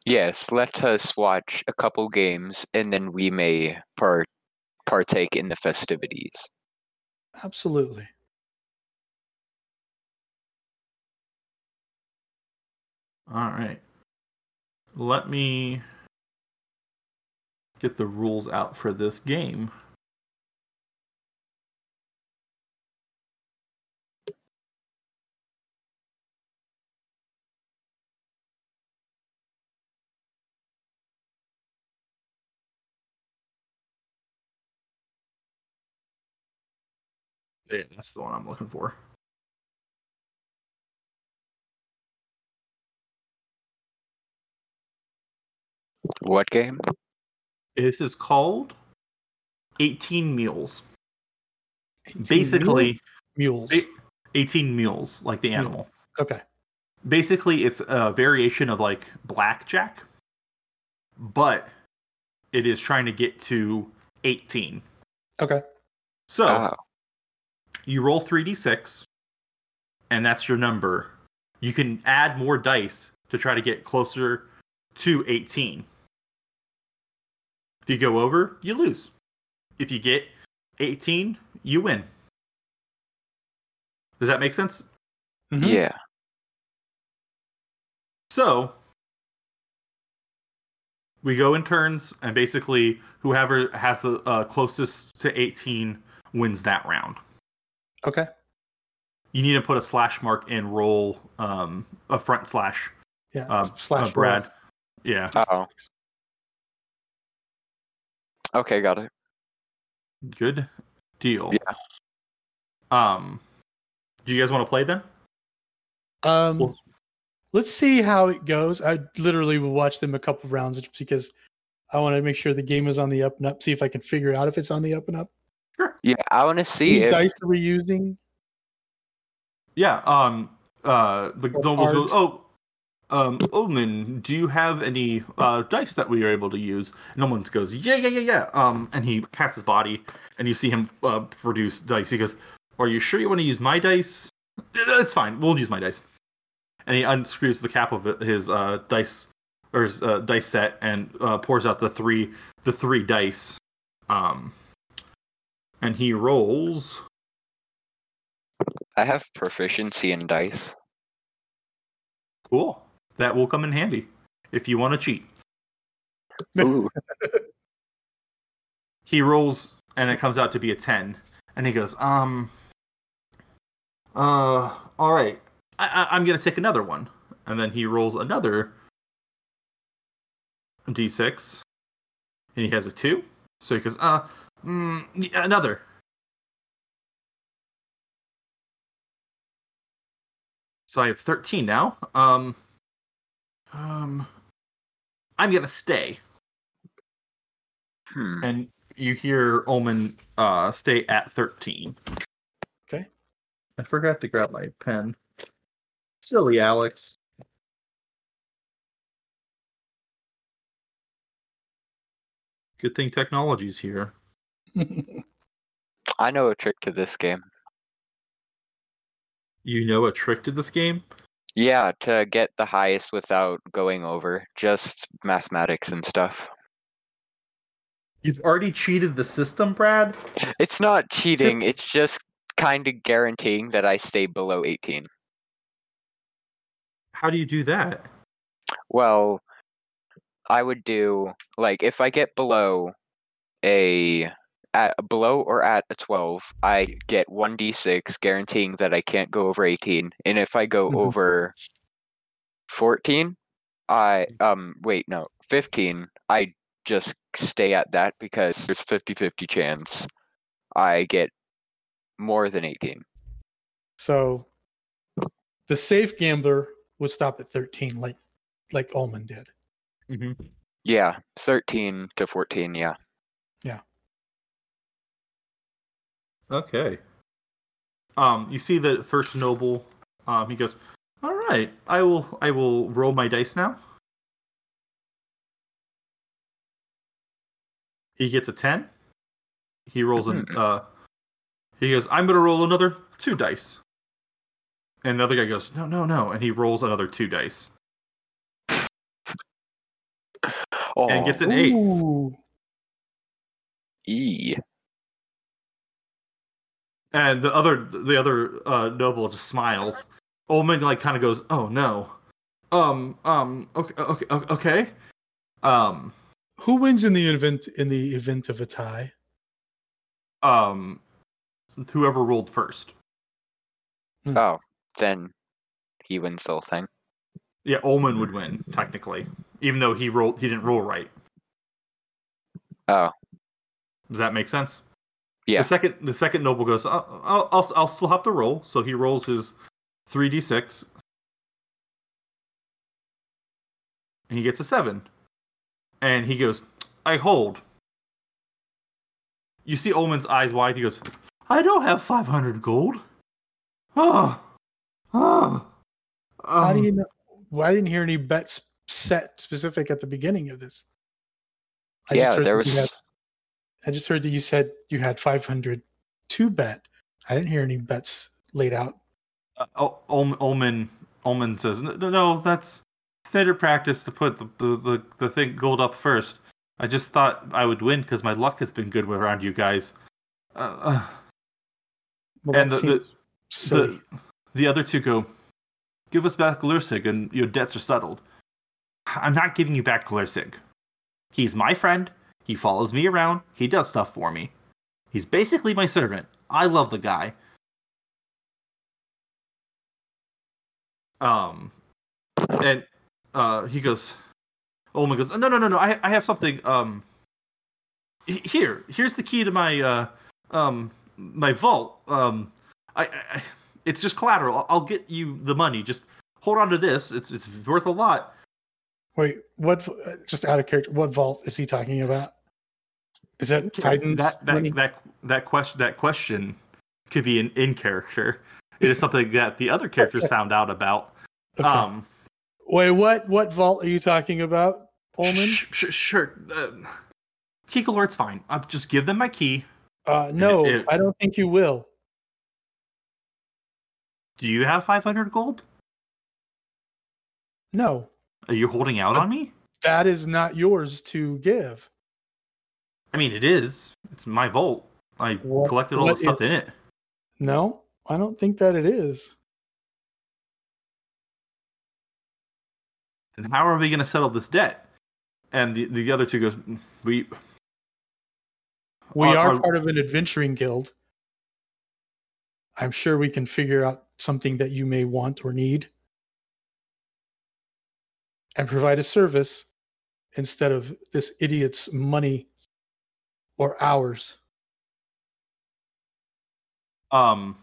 Yes, let us watch a couple games and then we may part partake in the festivities. Absolutely. All right. Let me get the rules out for this game. Yeah, that's the one I'm looking for. What game? This is called 18 Mules. 18 Basically, mules. 18 mules, like the animal. Okay. Basically, it's a variation of like blackjack, but it is trying to get to 18. Okay. So Oh, you roll 3d6, and that's your number. You can add more dice to try to get closer to 18. If you go over, you lose. If you get 18, you win. Does that make sense? Mhm. yeah. So we go in turns, and basically, whoever has the uh, closest to 18 wins that round. Okay. You need to put a slash mark and roll um, a front slash. Yeah. Uh, slash uh, Brad. Yeah, Oh. Okay, got it. good deal. Yeah. Um, do you guys want to play then? Um, Well- let's see how it goes. I literally will watch them a couple rounds because I want to make sure the game is on the up and up. See if I can figure out if it's on the up and up. Yeah, I want to see These if dice are we using? Yeah. Um. Uh. The Or nobles goes. Oh. Um. Omen, do you have any uh dice that we are able to use? And Omen goes, yeah, yeah, yeah, yeah. Um. And he pats his body, and you see him uh, produce dice. He goes, "Are you sure you want to use my dice? That's fine. We'll use my dice." And he unscrews the cap of his uh dice or his uh, dice set and uh, pours out the three the three dice. Um. And he rolls. I have proficiency in dice. Cool. That will come in handy if you want to cheat. Ooh, [laughs] He rolls and it comes out to be a 10. And he goes, um, uh, all right. I, I, I'm going to take another one. And then he rolls another d6. And he has a 2. So he goes, uh, mm, another. So I have 13 now. Um, um, I'm going to stay. hmm. and you hear Omen uh, stay at 13. Okay. I forgot to grab my pen. Silly Alex. Good thing technology's here. [laughs] I know a trick to this game. You know a trick to this game? Yeah, to get the highest without going over, just mathematics and stuff. You've already cheated the system, Brad? It's not cheating, it's just kind of guaranteeing that I stay below 18. How do you do that? Well, I would do like if I get below a at a below or at a 12, I get 1d6 guaranteeing that I can't go over 18. And if I go Mhm. over 14, I um wait, no, 15, I just stay at that because there's 50-50 chance I get more than 18. so the safe gambler would stop at 13, like like Ullman did. Mm-hmm. Yeah, 13 to 14, yeah. Okay. Um, you see the first noble. Um, he goes, "All right, I will. I will roll my dice now." He gets a ten. He rolls an. Hmm. Uh, he goes, "I'm gonna roll another two dice." And the other guy goes, "No, no, no," and he rolls another two dice Oh, and gets an eight. E. And the other, the other uh, noble just smiles. Oldman like kind of goes, "Oh no." Um. Um. Okay. Okay. Okay. Um. Who wins in the event in the event of a tie? um whoever rolled first. Oh, then he wins the whole thing. Yeah, Ullman would win technically, even though he rolled he didn't roll right. Oh, Does that make sense? Yeah. The second the second noble goes, I'll I'll, I'll, I'll still have to roll, so he rolls his three d six, and he gets a seven, and he goes, I hold. You see Ullman's eyes wide. He goes, I don't have five hundred gold. Oh, oh. How do um, you know? Well, I didn't hear any bets set specific at the beginning of this. I yeah, heard there that you was. I just heard that you said you had 500 to bet. I didn't hear any bets laid out. uh, Ullman Ullman says, no, no, that's standard practice to put the, the, the, thing gold up first. I just thought I would win because my luck has been good around you guys. Uh, uh, Well, And the- the- the, the other two go, give us back Glursig and your debts are settled. I'm not giving you back Glursig. He's my friend. He follows me around. He does stuff for me. He's basically my servant. I love the guy. Um, and uh, he goes, Ullman goes, no, no, no, no. I, I have something. Um, here, here's the key to my uh, um, my vault. Um, I, I it's just collateral. I'll, I'll get you the money. Just hold on to this. It's it's worth a lot. Wait, what? Just out of character, what vault is he talking about? Is that Titans? That that that that question that question could be in, in character. It is something that the other characters found out about. [laughs] Okay. Um, Wait, what? What vault are you talking about, Ullman? sh- sh- sure. Uh, key alert's fine. I'll just give them my key. Uh, no, it- I don't think you will. Do you have 500 gold? No, Are you holding out on me? that is not yours to give. I mean, it is. It's my vault. I collected all the stuff in it. No, I don't think that it is. And how are we going to settle this debt? And the, the other two goes, "Mm, we. We are, are- part of an adventuring guild. I'm sure we can figure out something that you may want or need and provide a service instead of this idiot's money or hours. Um.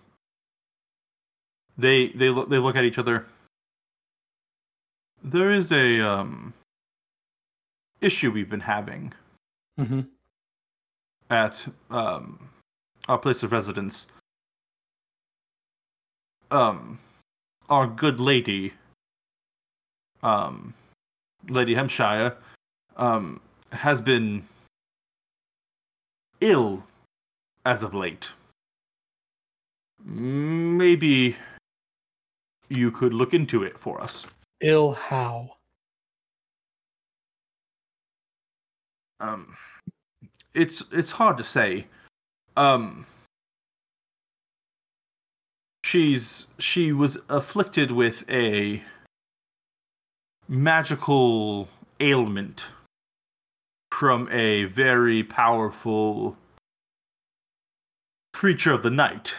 They they look they look at each other. There is a um. Issue we've been having hmm at um our place of residence. Um, our good lady, um, Lady Hampshire, um, has been ill as of late. Maybe you could look into it for us. Ill how? Um, it's it's hard to say. Um, she's she was afflicted with a magical ailment from a very powerful creature of the night,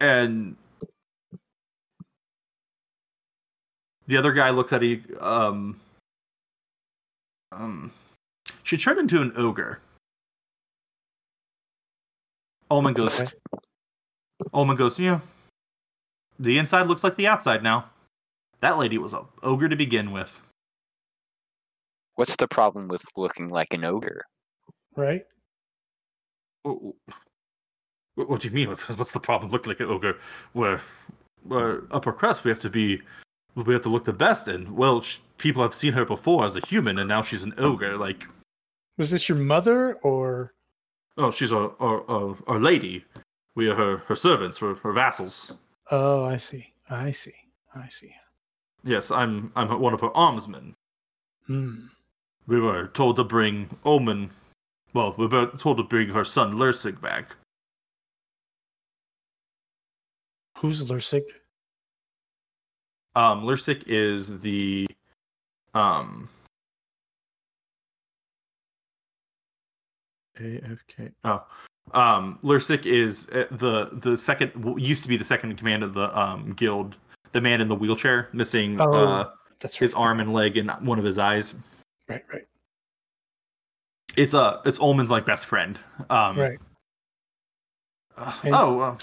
and the other guy looks at he um um she turned into an ogre. Ullman goes. Okay. Ullman goes. Yeah. The inside looks like the outside now. That lady was a ogre to begin with. What's the problem with looking like an ogre? Right? What, what, what do you mean? What's, what's the problem? Look like an ogre. We're, we're upper crust. We have to be. We have to look the best. And well, sh- people have seen her before as a human, and now she's an ogre. Like, Was this your mother or oh, she's our our, our, our lady. We are her her servants. We're her vassals. Oh, I see. I see. I see. Yes, I'm I'm one of her armsmen. Hmm. We were told to bring Omen. Well, we were told to bring her son Lursig back. Who's Lursig? Um, Lursig is the um. AFK. Oh, um, Lursig is uh, the the second used to be the second in command of the um guild. The man in the wheelchair, missing Oh, uh, That's right. his arm and leg and one of his eyes. Right, right, It's uh, it's Ullman's like best friend. Um, right. uh, oh, uh,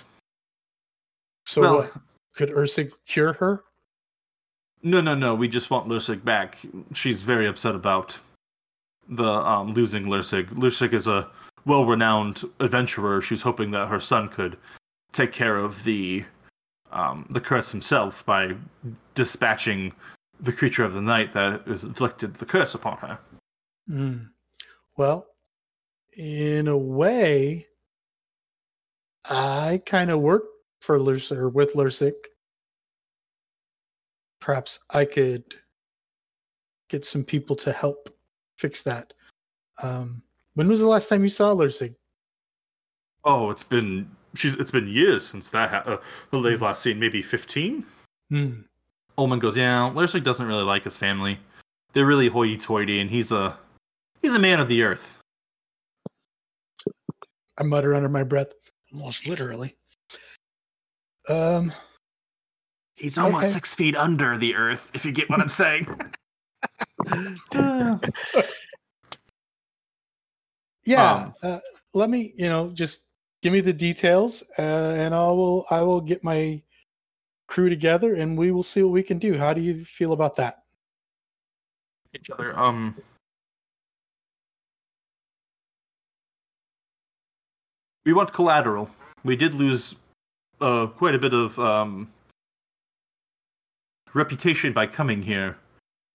So well, what? Could Ursig cure her? No, no, no. We just want Lursig back. She's very upset about the um, losing Lursig. Lursig is a well-renowned adventurer. She's hoping that her son could take care of the um, the curse himself by dispatching the creature of the night that has inflicted the curse upon her. Hmm. Well, in a way, I kind of work for Lursig or with Lursig. Perhaps I could get some people to help fix that. Um, when was the last time you saw Lursig? Oh, it's been she's it's been years since that ha- uh, the they've last seen. Maybe fifteen. Hmm. Ullman goes, yeah, Lursig doesn't really like his family. They're really hoity-toity, and he's a he's a man of the earth. I mutter under my breath, almost literally. Um, He's almost six feet under the earth, if you get what I'm saying. [laughs] yeah. Um, uh, let me, you know, just give me the details, uh, and I will, I will get my crew together, and we will see what we can do. How do you feel about that? each other. Um, we want collateral. We did lose uh, quite a bit of um, reputation by coming here.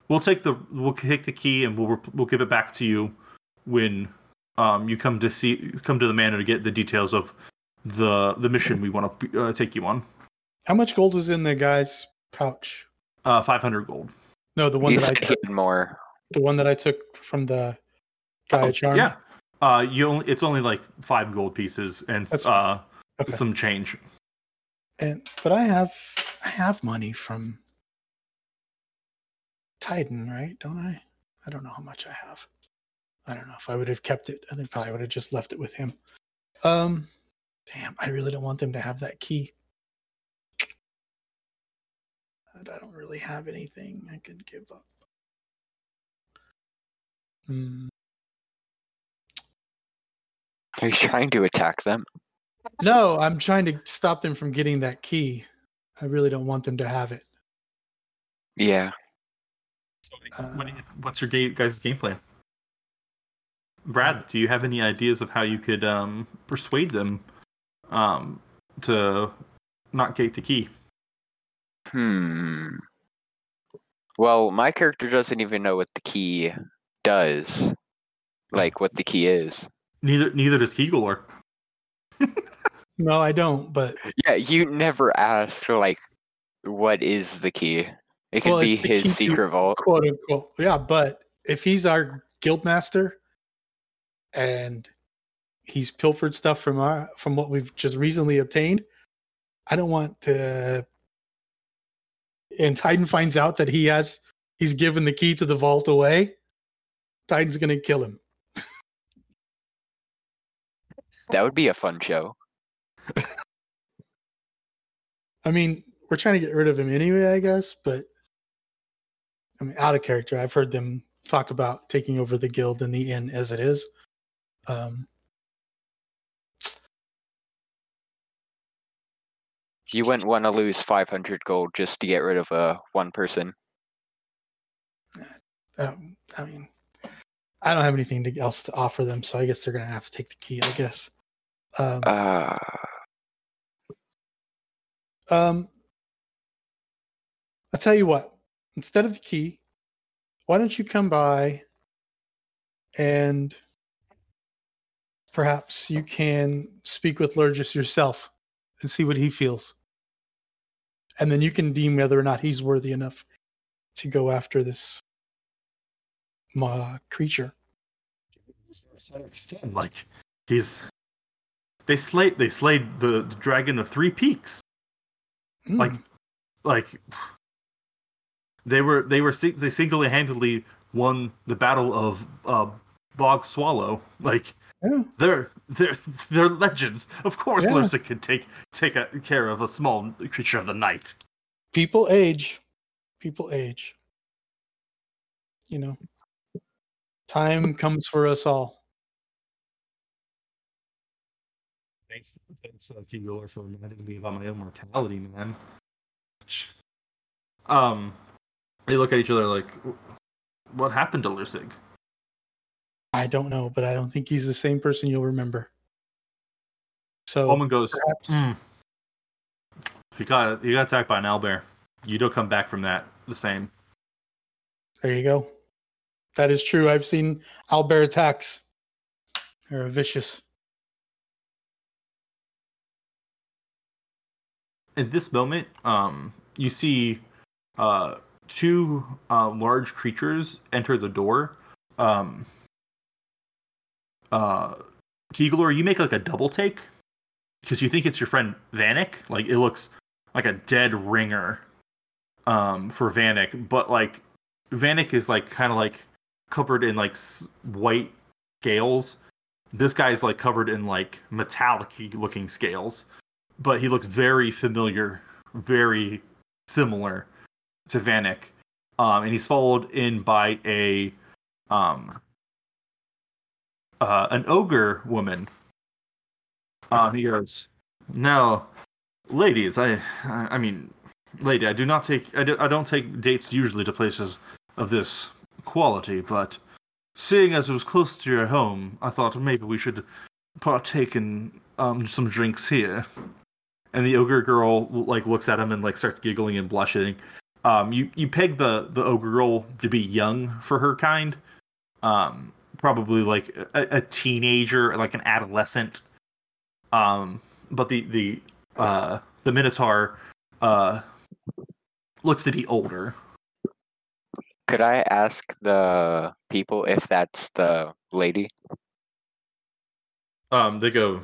We'll take the we'll take the key and we'll we'll give it back to you when um, you come to see come to the manor to get the details of the the mission we want to uh, take you on. How much gold was in the guy's pouch? Uh, 500 gold. No, the one You that I said took, more. the one that I took from the guy Oh, Charm. Yeah. Uh, you only it's only like five gold pieces and That's uh Okay. some change. And but I have I have money from Titan, right? Don't I? I don't know how much I have. I don't know if I would have kept it. I think probably would have just left it with him. Um damn, I really don't want them to have that key. And I don't really have anything I can give up. Hmm. [laughs] Are you trying to attack them? No, I'm trying to stop them from getting that key. I really don't want them to have it. Yeah. So, Uh, what, what's your ga- guys' game plan? Brad, do you have any ideas of how you could um, persuade them um, to not get the key? Hmm. Well, my character doesn't even know what the key does. Like what the key is. Neither neither does Keegler. [laughs] No, I don't, but Yeah, you never asked like what is the key? It could Well, be his key to- secret vault. quote unquote. Yeah, but if he's our guild master and he's pilfered stuff from our from what we've just recently obtained, I don't want to and Titan finds out that he has he's given the key to the vault away, Titan's gonna kill him. That would be a fun show. I mean, we're trying to get rid of him anyway, I guess, but I mean, out of character. I've heard them talk about taking over the guild and the inn as it is. Um, You wouldn't want to lose 500 gold just to get rid of uh, one person. um, I mean, I don't have anything to, else to offer them, so I guess they're gonna have to take the key. I guess. Um, Uh, um, I'll tell you what. Instead of the key, why don't you come by and perhaps you can speak with Lurgis yourself and see what he feels. And then you can deem whether or not he's worthy enough to go after this ma creature. Like he's they slayed they slayed the, the dragon of three peaks. Mm, Like like they were they were they single handedly won the battle of uh, Bog Swallow. Like yeah. they're they're they're legends. Of course, Yeah. Lursa can take take a, care of a small creature of the night. people age people age you know time comes for us all Thanks, thanks, uh, Keeler, for reminding me about my own mortality, man. Um, they look at each other like, "What happened to Lursig?" I don't know but i don't think he's the same person you'll remember so Holman goes, perhaps "Hmm. He got he got attacked by an owlbear. You don't come back from that the same. there you go that is true i've seen owlbear attacks they're vicious At this moment, um, you see uh, two uh, large creatures enter the door. Um, uh, you make like a double take because you think it's your friend Vanek. Like it looks like a dead ringer um, for Vanek, but like Vanek is like kind of like covered in like white scales. This guy's like covered in like metallic looking scales but he looks very familiar, very similar to Vanek. Um, and he's followed in by a um, uh, an ogre woman. Uh, he goes, "Now, ladies, I, I, I mean, lady, I do not take, I, do, I don't take dates usually to places of this quality, but seeing as it was close to your home, I thought maybe we should partake in um, some drinks here. And the ogre girl like looks at him and like starts giggling and blushing. Um, you you peg the the ogre girl to be young for her kind, um, probably like a, a teenager, like an adolescent. Um, but the the uh, the minotaur uh, looks to be older. Could I ask the people if that's the lady? Um, they go,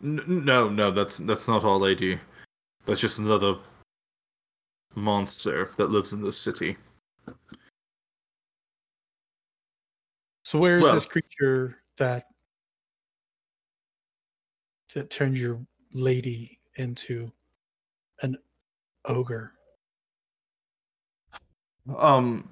no, no, that's that's not our lady. That's just another monster that lives in this city. So where is Well- this creature that that turned your lady into an ogre? Um,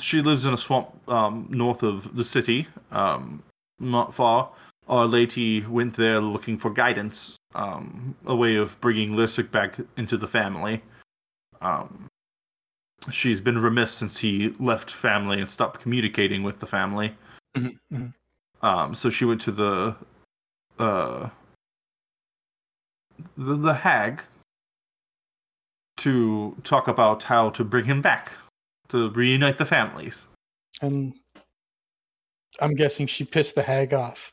she lives in a swamp um north of the city. Um, not far. Our lady went there looking for guidance. Um, a way of bringing Lysic back into the family. Um, she's been remiss since he left family and stopped communicating with the family. Mhm, mhm. Um, so she went to the uh the, the hag to talk about how to bring him back to reunite the families. And I'm guessing she pissed the hag off.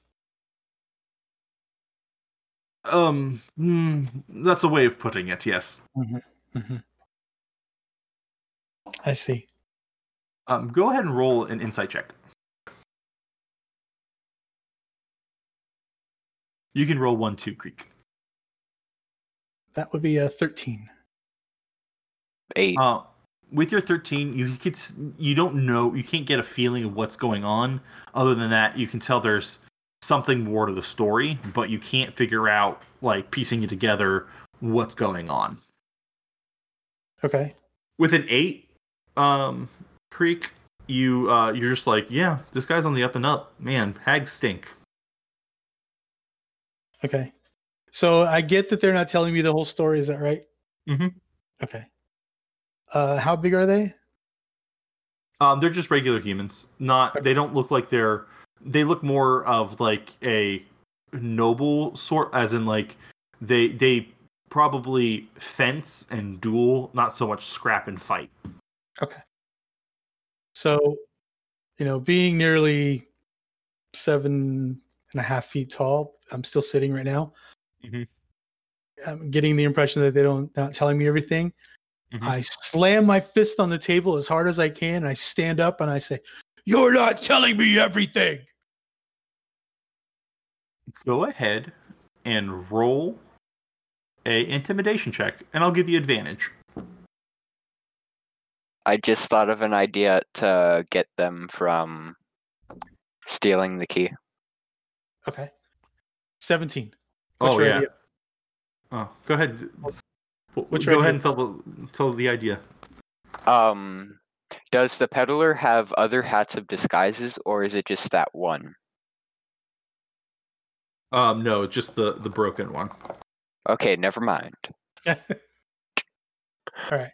Um, hmm, that's a way of putting it. Yes. Mhm. I see. Um, go ahead and roll an insight check. You can roll one, two, Creek. That would be a 13. Eight. Uh, with your 13, you could you don't know, you can't get a feeling of what's going on. Other than that, you can tell there's something more to the story, but you can't figure out like piecing it together what's going on. Okay. With an eight, um, Creek, you uh, you're just like, yeah, this guy's on the up and up. Man, hags stink. Okay. So I get that they're not telling me the whole story. Is that right? Mm-hmm. Okay. Uh, how big are they? Um, they're just regular humans. Not Okay. they don't look like they're they look more of like a noble sort as in like they they probably fence and duel, not so much scrap and fight. So, you know, being nearly seven and a half feet tall, I'm still sitting right now. Mhm. I'm getting the impression that they don't not telling me everything. Mhm. I slam my fist on the table as hard as I can. I stand up and I say, "You're not telling me everything." Go ahead and roll a intimidation check, and I'll give you advantage. I just thought of an idea to get them from stealing the key. Okay. 17. What's oh yeah. idea? Oh, go ahead. What's go your ahead idea? and tell the tell the idea. Um, does the peddler have other hats of disguises, or is it just that one? Um, no, just the the broken one. Okay, never mind. [laughs] All right.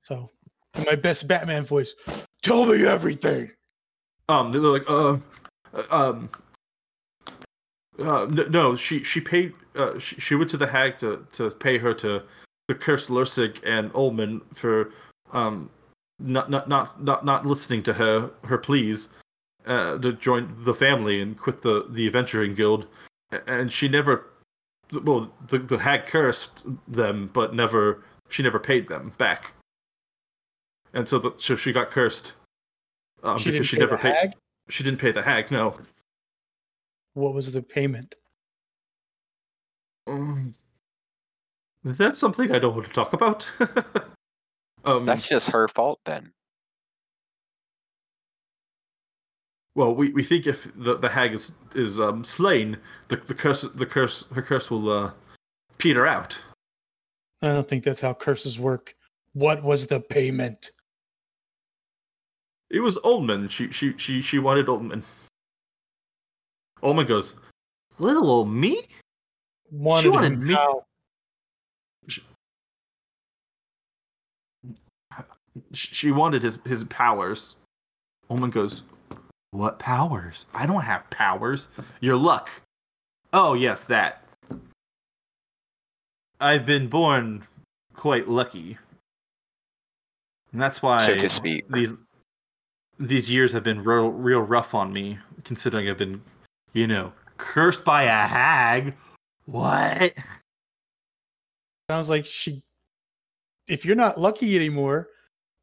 So, in my best Batman voice, tell me everything. Um, they're like, uh, uh, um, uh, no, she she paid. Uh, she, she went to the hag to to pay her to to curse Lursig and Ullman for um not not not not not listening to her her pleas uh, to join the family and quit the the adventuring guild, and she never. Well, the the hag cursed them, but never she never paid them back, and so the, so she got cursed. Um, she because didn't she pay never the paid. hag. She didn't pay the hag, no. What was the payment? Um, that's something I don't want to talk about. [laughs] um, That's just her fault then. well, we, we think if the, the hag is is um, slain, the the curse the curse her curse will uh, peter out. I don't think that's how curses work. What was the payment? It was Ullman. She she she she wanted Ullman. Ullman goes, little old me. Wanted, wanted me- how? she wanted his his powers. Woman goes, "What powers? I don't have powers. Your luck." Oh yes, that. I've been born quite lucky, and that's why So to speak. these these years have been real real rough on me, considering I've been, you know, cursed by a hag. What? Sounds like she. If you're not lucky anymore,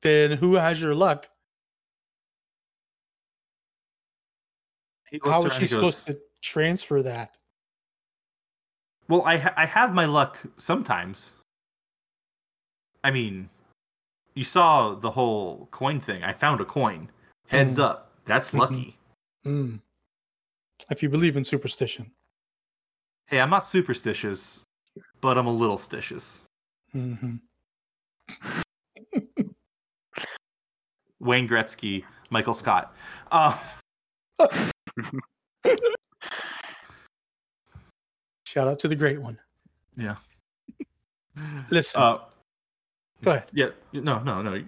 then who has your luck? How around she goes, supposed to transfer that? Well, I ha- I have my luck sometimes. I mean, you saw the whole coin thing. I found a coin. Heads Mm. up, that's Mhm. lucky. Hmm. If you believe in superstition. Hey, I'm not superstitious, but I'm a little stitious. hmm [laughs] Wayne Gretzky, Michael Scott. Uh, [laughs] Shout out to the great one. yeah. Listen, Uh, go ahead. yeah. No, no, no. [laughs]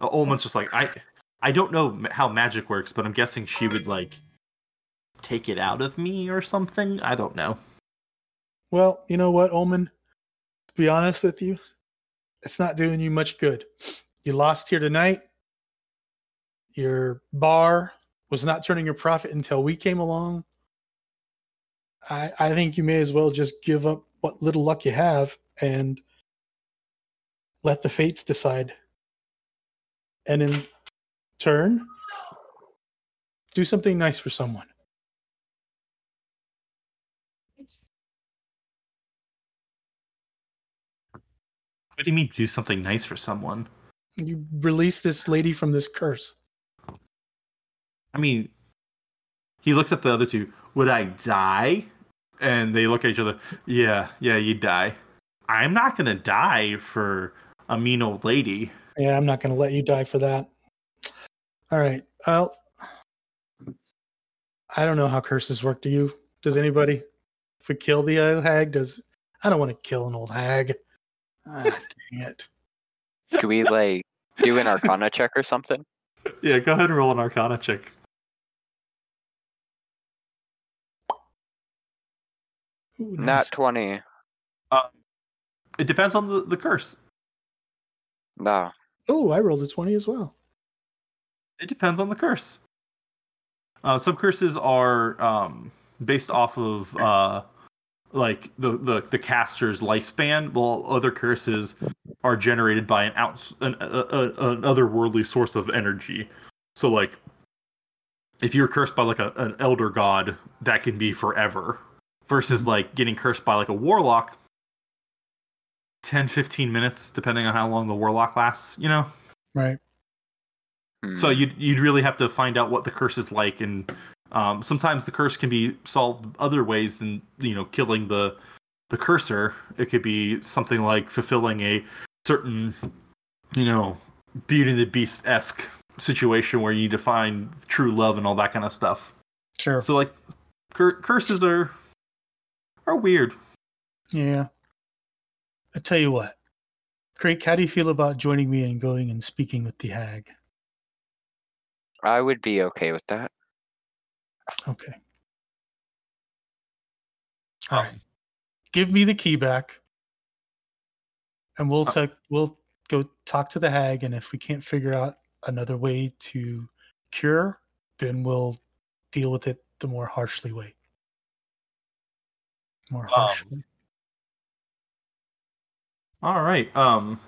Uh, just like I. I don't know how magic works, but I'm guessing she would like take it out of me or something. I don't know. Well, you know what, Ullman? To be honest with you, it's not doing you much good. You lost here tonight. Your bar was not turning a profit until we came along. I, I think you may as well just give up what little luck you have and let the fates decide. And in turn, do something nice for someone. What do you mean do something nice for someone? You release this lady from this curse. I mean, he looks at the other two. Would I die? And they look at each other. Yeah, yeah, you die. I'm not gonna die for a mean old lady. Yeah, I'm not going to let you die for that. All right. Well, I don't know how curses work. Do you? Does anybody? If we kill the uh, hag, does I don't want to kill an old hag. Ah, [laughs] dang it. Could we like do an Arcana check or something? Yeah, go ahead and roll an Arcana check. Ooh, Nat nice. twenty. It depends on the, the curse. No. Oh, I rolled a twenty as well. It depends on the curse. Uh, some curses are um, based off of uh, like the, the the caster's lifespan, while other curses are generated by an out an, a, a, an otherworldly source of energy. So like, if you're cursed by like a, an elder god, that can be forever. Versus like getting cursed by like a warlock, 10, 15 minutes, depending on how long the warlock lasts. You know. Right. So Hmm. you'd you'd really have to find out what the curse is like, and um, sometimes the curse can be solved other ways than you know killing the the cursor. It could be something like fulfilling a certain you know Beauty and the Beast esque situation where you need to find true love and all that kind of stuff. Sure. So like cur- curses are are weird. Yeah. I tell you what, Craig, how do you feel about joining me and going and speaking with the hag? I would be okay with that. Okay. All right. Give me the key back, and we'll Uh, take we'll go talk to the hag, and if we can't figure out another way to cure, then we'll deal with it the more harshly way. More Um, harshly. All right. Um.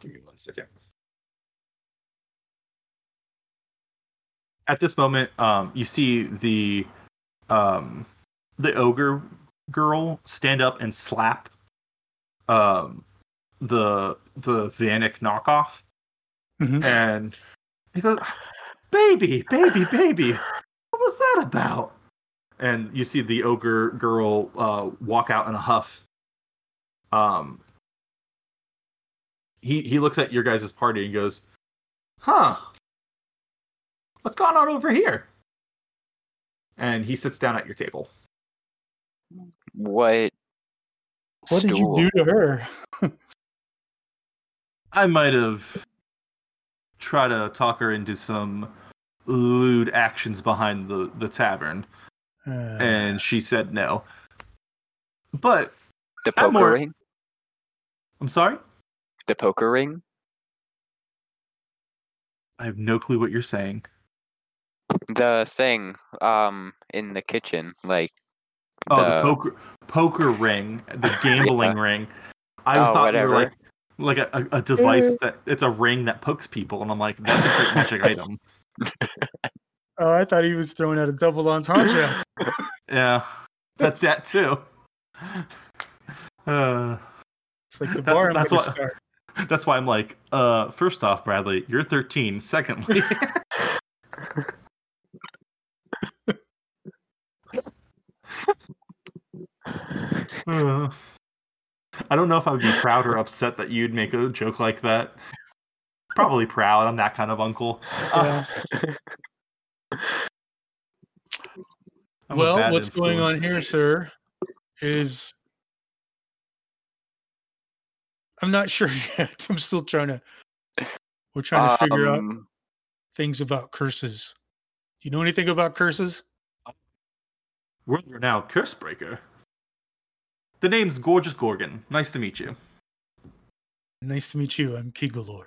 Give me one second. At this moment, um, you see the um, the ogre girl stand up and slap um, the the Vanek knockoff, Mhm. and he goes, "Baby, baby, baby, what was that about?" And you see the ogre girl uh, walk out in a huff. Um, he he looks at your guys' party and goes, "Huh? What's going on over here?" And he sits down at your table. What What did you do to her? [laughs] I might have tried to talk her into some lewd actions behind the, the tavern, Uh, and she said no. But The poker more- ring? I'm sorry, The poker ring? I have no clue what you're saying. The thing um in the kitchen, like Oh, the, The- poker poker ring, the [laughs] gambling ring. I was Oh, thought you were like like a, a, a device that it's a ring that pokes people, and I'm like, that's a great magic [laughs] item. [laughs] oh, I thought he was throwing out a double entendre. [laughs] Yeah, that that too. Uh, It's like the That's- bar that's start. [laughs] that's why I'm like, uh, first off, Bradley, you're 13. Secondly, [laughs] uh, I don't know if I would be proud or upset that you'd make a joke like that. Probably proud. I'm that kind of uncle. Uh, Yeah. I'm well, bad what's going on here, sir, is I'm not [laughs] sure yet. I'm still trying to. We're trying to figure out Um, things about curses. Do you know anything about curses? We're now Cursebreaker. The name's Gorgeous Gorgon. Nice to meet you. Nice to meet you. I'm Kigalor.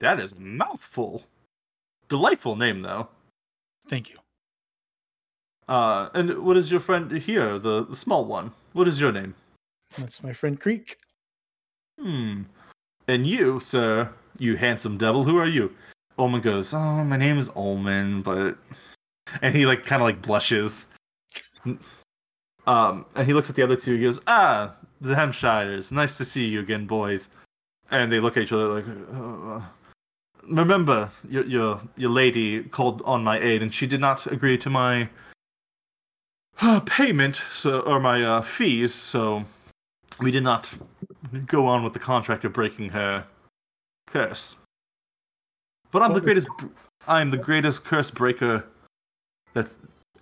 That is a mouthful. Delightful name, though. Thank you. Uh, and what is your friend here, the, the small one? What is your name? That's my friend Creek. Hmm. And you, sir, you handsome devil, who are you? Ullman goes, Oh, my name is Ullman, but. And he, like, kind of, like, blushes. [laughs] Um, and he looks at the other two. He goes, Ah, the Hampshires. Nice to see you again, boys. And they look at each other like, uh, Remember, your, your, your lady called on my aid, and she did not agree to my uh, payment, so, or my uh, fees, so we did not go on with the contract of breaking her curse. But I'm the greatest. I am the greatest curse breaker that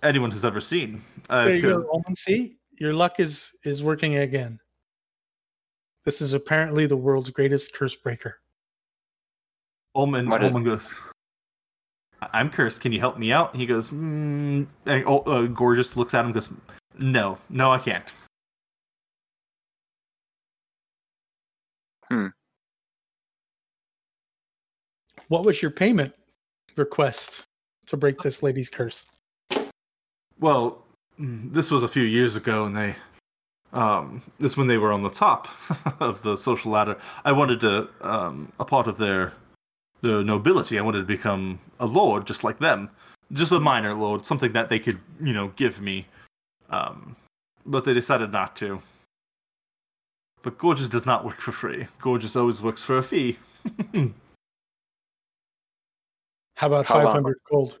anyone has ever seen. I There you go, Omen. See, your luck is is working again. This is apparently the world's greatest curse breaker. Ullman, What is- Ullman goes, "I- I'm cursed. Can you help me out? He goes, mm, and oh, uh, Gorgeous looks at him and goes, No, no, I can't. Hmm. What was your payment request to break this lady's curse? Well, mm, this was a few years ago, and they, um, this when they were on the top [laughs] of the social ladder. I wanted to, um, a part of their, their nobility. I wanted to become a lord, just like them, just a minor lord, something that they could, you know, give me. Um, but they decided not to. But Gorgeous does not work for free. Gorgeous always works for a fee. [laughs] How about How long? 500 gold?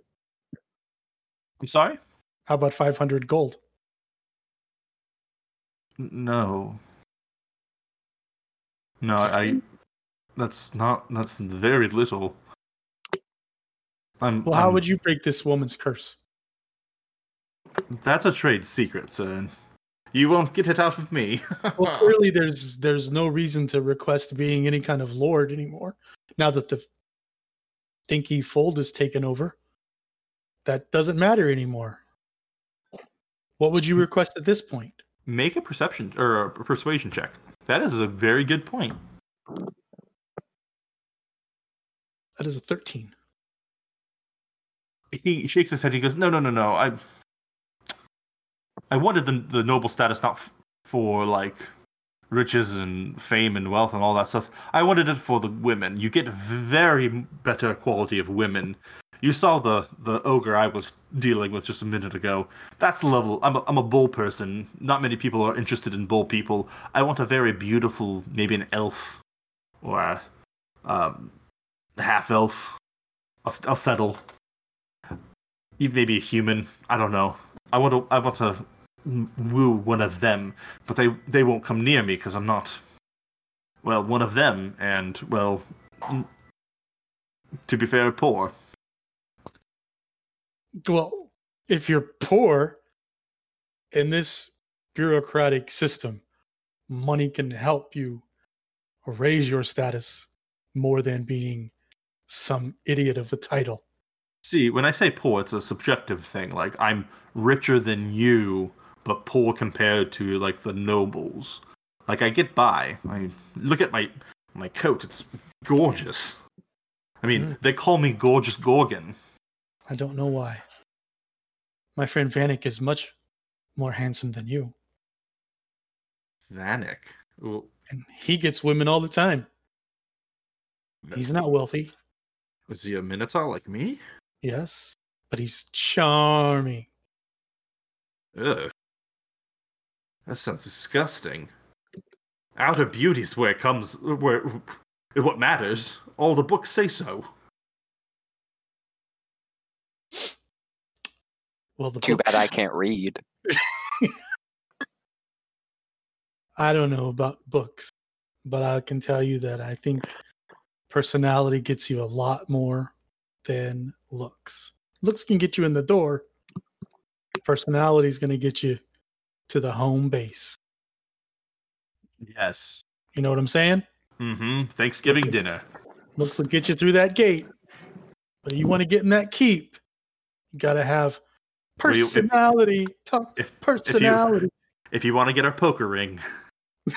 I'm sorry? How about 500 gold? No. No, It's a I. That's not. That's very little. I'm. Well, how I'm- would you break this woman's curse? That's a trade secret, sir. You won't get it out of me. [laughs] Well, clearly there's there's no reason to request being any kind of lord anymore. Now that the stinky fold is taken over, that doesn't matter anymore. What would you hmm. request at this point? Make a perception or a persuasion check. That is a very good point. That is a 13. He shakes his head. He goes, "No, no, no, no. I, I wanted the the noble status not f- for like riches and fame and wealth and all that stuff. I wanted it for the women. You get very better quality of women. You saw the the ogre I was dealing with just a minute ago. That's level. I'm a, I'm a bull person. Not many people are interested in bull people. I want a very beautiful, maybe an elf or a um, half elf. I'll, I'll settle. Maybe a human. I don't know. I want to. I want to woo one of them, but they they won't come near me because I'm not. Well, one of them, and well, to be fair, poor. Well, if you're poor in this bureaucratic system, money can help you raise your status more than being some idiot of a title. See, when I say poor, it's a subjective thing. Like I'm richer than you, but poor compared to like the nobles. Like I get by. I look at my my coat; it's gorgeous. I mean, Mm. they call me Gorgeous Gorgon. I don't know why. My friend Vanek is much more handsome than you, Vanek. Well, and he gets women all the time. He's not wealthy, is he a Minotaur like me? yes, but he's charming. Ugh. That sounds disgusting. Outer beauty's where it comes where what matters. All the books say so. Well, the Too books- bad I can't read. [laughs] I don't know about books, but I can tell you that I think personality gets you a lot more than looks. Looks can get you in the door. Personality is going to get you to the home base. Yes. You know what I'm saying? Mm-hmm. Thanksgiving dinner. Looks will get you through that gate. But you want to get in that keep, you got to have Well, you- if- personality. Talk if- personality. If you want to get our poker ring, [laughs]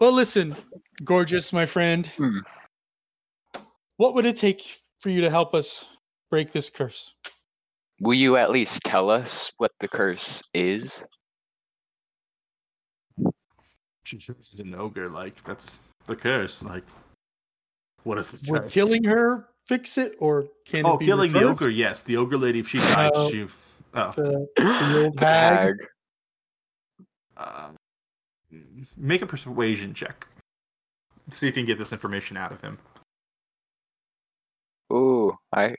Well, listen, gorgeous, my friend. Hmm. What would it take for you to help us break this curse? Will you at least tell us what the curse is? she's an ogre. Like that's the curse. Like, what is the curse? Would curse? killing her fix it, or can Oh, it be killing the ogre. Yes, the ogre lady. If she died, Oh. she. Oh, The, the old The hag. hag. uh, make a persuasion check. See if you can get this information out of him. Ooh, I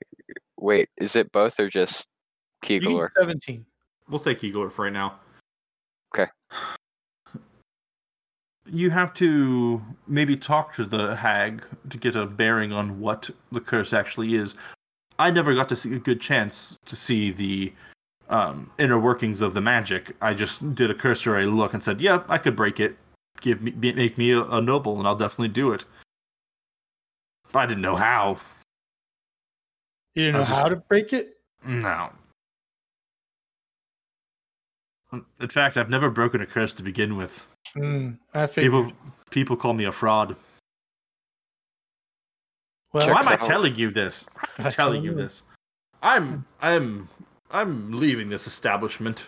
wait. Is it both or just You need Keeglor? 17. We'll say Keegler for right now. Okay. You have to maybe talk to the hag to get a bearing on what the curse actually is. I never got to see a good chance to see the um, inner workings of the magic. I just did a cursory look and said, "Yep, I could break it. Give me, make me a, a noble, and I'll definitely do it." But I didn't know how. You didn't know just- how to break it? No. In fact, I've never broken a curse to begin with. Hmm, I figured. People people call me a fraud. well, Why am I out. telling you this? I I'm telling telling you you. this? I'm I'm I'm leaving this establishment.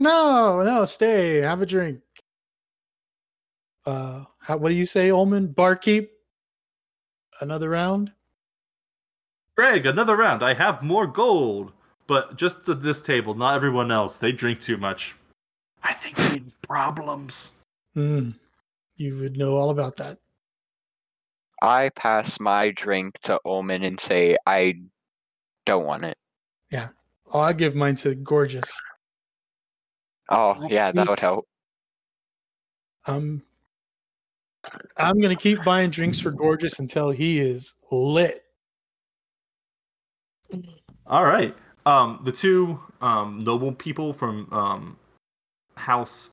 No, no, stay. Have a drink. Uh, how, what do you say, Ullman? Barkeep? Another round? Greg, another round. I have more gold, but just at this table, not everyone else. They drink too much. I think we have [laughs] problems. Hmm. You would know all about that. I pass my drink to Ullman and say I don't want it. Oh, I give mine to Gorgeous. Oh yeah, that would help. Um, I'm gonna keep buying drinks for Gorgeous until he is lit. All right. Um, the two um, noble people from um, House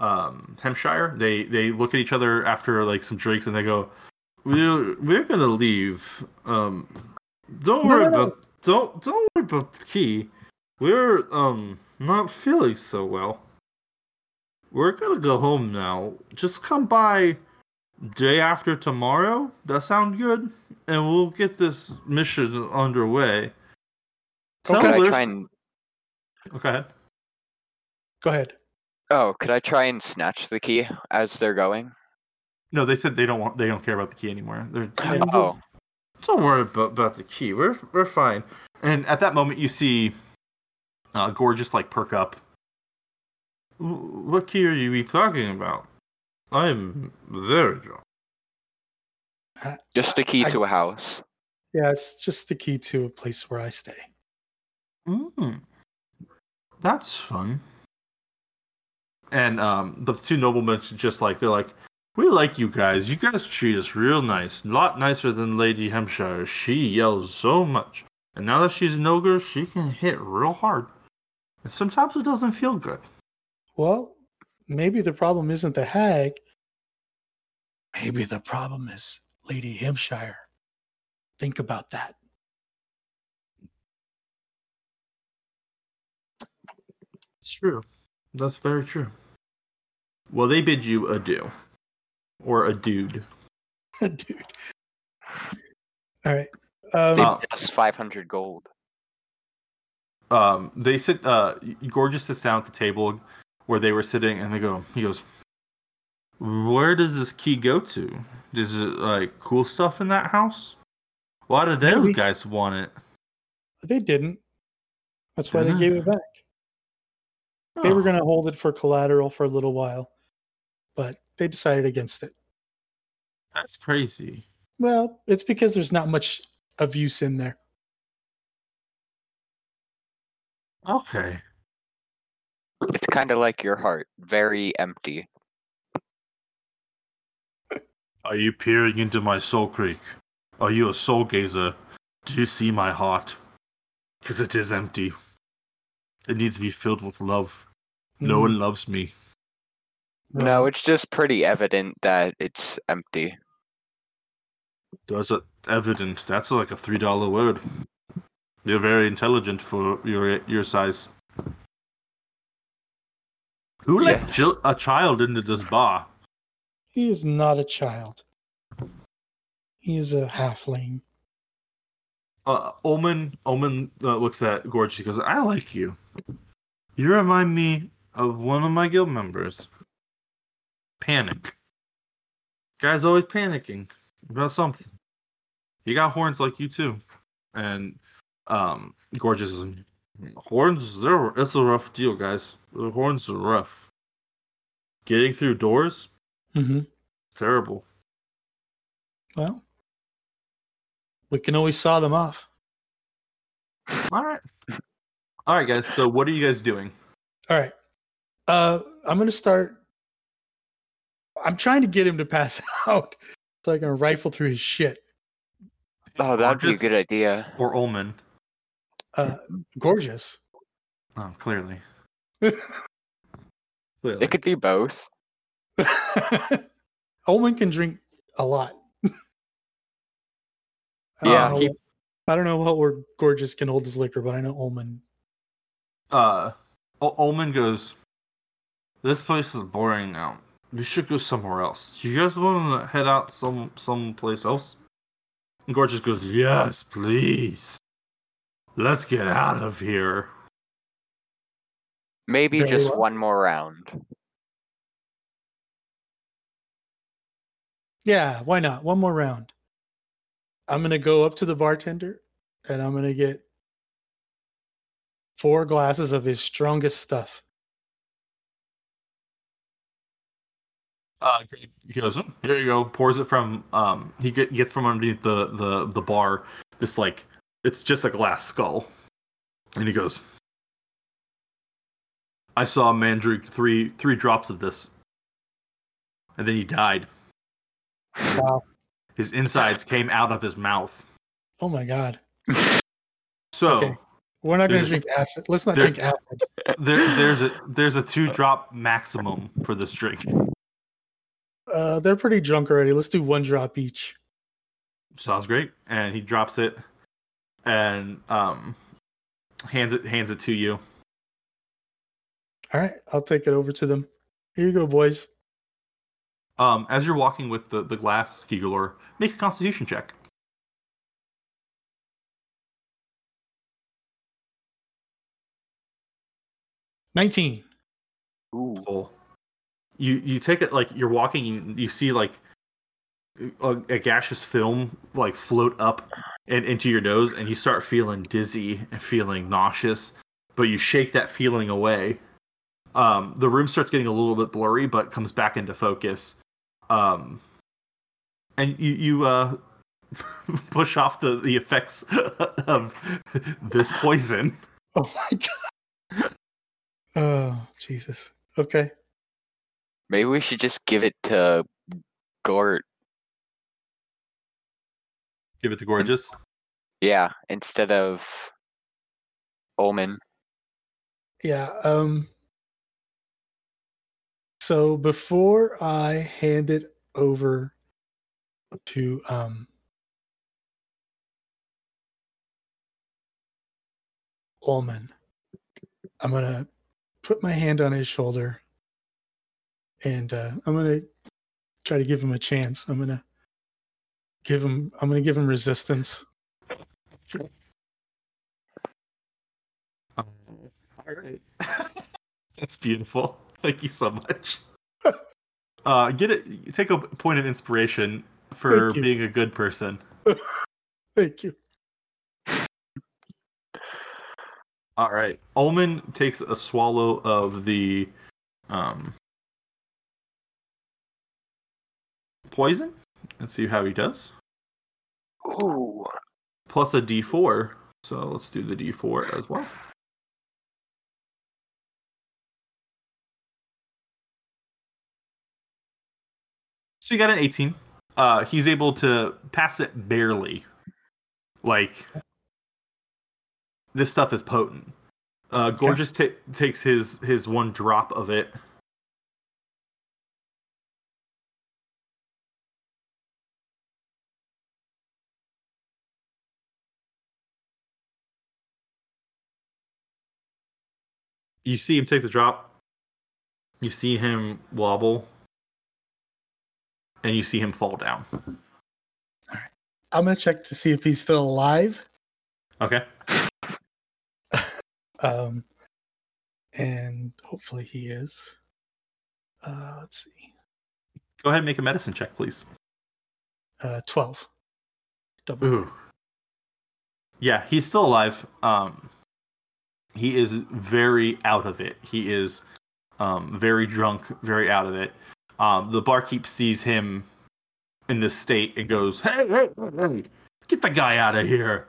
um, Hampshire, they they look at each other after like some drinks and they go, "We're we're gonna leave. Um, don't No, worry no, no. about don't don't worry about the key. We're um not feeling so well. We're gonna go home now. Just come by day after tomorrow. That sound good? And we'll get this mission underway. Tell Could I try and Okay. Go ahead. oh, could I try and snatch the key as they're going? No, they said they don't want. They don't care about the key anymore. They're. Oh, Don't worry about, about the key. We're we're fine. And at that moment, you see, uh, gorgeous like perk up. "Wh- What key are you talking about? I'm very drunk. just the key I- to a house. Yeah, it's just the key to a place where I stay. Mm, that's fun. And um, the two noblemen just like they're like, we like you guys. You guys treat us real nice. A lot nicer than Lady Hampshire. She yells so much, and now that she's an ogre, she can hit real hard. Sometimes it doesn't feel good. Well, maybe the problem isn't the hag. Maybe the problem is Lady Hampshire. Think about that. It's true. That's very true. Well, they bid you adieu. Or a dude. A [laughs] dude. All right. Um, They Uh, pay us 500 gold. Um, they sit. Uh, Gorgeous sits down at the table where they were sitting, and they go. He goes, "Where does this key go to? Is it like cool stuff in that house? Why did those Maybe. guys want it? they didn't. That's why they gave it back. They were Oh, going to hold it for collateral for a little while, but they decided against it. That's crazy. Well, it's because there's not much of use in there. Okay. It's kind of like your heart, very empty. Are you peering into my soul creek? Are you a soul gazer? Do you see my heart? Because it is empty. It needs to be filled with love. No Mm, one loves me. No, it's just pretty evident that it's empty. That's a, evident. That's like a three dollar word. You're very intelligent for your your size. Who let Yes. a child into this bar? he is not a child. He is a halfling. Uh, Omen Omen uh, looks at Gorge. He goes, "I like you. You remind me of one of my guild members. Panic. Guy's always panicking about something. He got horns like you too, and um, Gorgeous horns. They're it's a rough deal, guys. The horns are rough. Getting through doors, mm-hmm. terrible. Well, we can always saw them off. All right, all right, guys. So what are you guys doing? All right. Uh, I'm going to start. I'm trying to get him to pass [laughs] out so I can rifle through his shit. Oh, that'd be a good idea. Or Omen. Uh, gorgeous. [laughs] Oh, clearly. Clearly. It could be both. can drink a lot. I don't Yeah, know he- what- I don't know what where gorgeous can hold his liquor, but I know Ullman. uh, O- Ullman goes, "This place is boring now. We should go somewhere else. Do you guys want to head out some someplace else?" And Gorgeous goes, "Yes, please. Let's get out of here." Maybe Very just well. one more round. Yeah, why not? One more round. I'm gonna go up to the bartender and I'm gonna get four glasses of his strongest stuff. Uh, he goes, "Oh, "Here you go." Pours it from um. He gets from underneath the the the bar. This like it's just a glass skull, and he goes, "I saw a man drink three three drops of this, and then he died. Wow. His insides came out of his mouth. Oh my god. So Okay. We're not gonna drink acid. Let's not there- drink acid. there there's a there's a two drop maximum for this drink. Uh, they're pretty drunk already. Let's do one drop each. Sounds great. And he drops it, and um, hands it hands it to you." All right, I'll take it over to them. Here you go, boys. Um, as you're walking with the, the glass, Kegalor, make a constitution check. Nineteen. Ooh. Full. You you take it like you're walking, you, you see like a, a gaseous film like float up and into your nose, and you start feeling dizzy and feeling nauseous, but you shake that feeling away. Um, the room starts getting a little bit blurry, but comes back into focus. Um, and you you uh [laughs] push off the the effects [laughs] of this poison. [laughs] Oh my god. Oh Jesus. Okay. Maybe we should just give it to Gort. Give it to gorgeous. Yeah, instead of Omen. Yeah. Um. So before I hand it over to um Ullman, I'm gonna put my hand on his shoulder and uh, I'm gonna try to give him a chance. I'm gonna give him. I'm gonna give him resistance. Um, all right. [laughs] That's beautiful. Thank you so much. [laughs] Uh, get it. Take a point of inspiration for being a good person. [laughs] Thank you. All right. Ullman takes a swallow of the um, poison. Let's see how he does. Ooh. Plus a D4. So let's do the D4 as well. So you got an 18. Uh, he's able to pass it barely. Like this stuff is potent. Uh, Gorgeous ta- takes his his one drop of it. You see him take the drop. You see him wobble. And you see him fall down. I'm gonna check to see if he's still alive. Okay. [laughs] Um, and hopefully he is. Uh, let's see. Go ahead and make a medicine check, please. Uh, twelve. Double. Ooh. Yeah, he's still alive. Um, he is very out of it. He is um, very drunk, very out of it. Um, the barkeep sees him in this state and goes, "Hey, hey, hey, get the guy out of here!"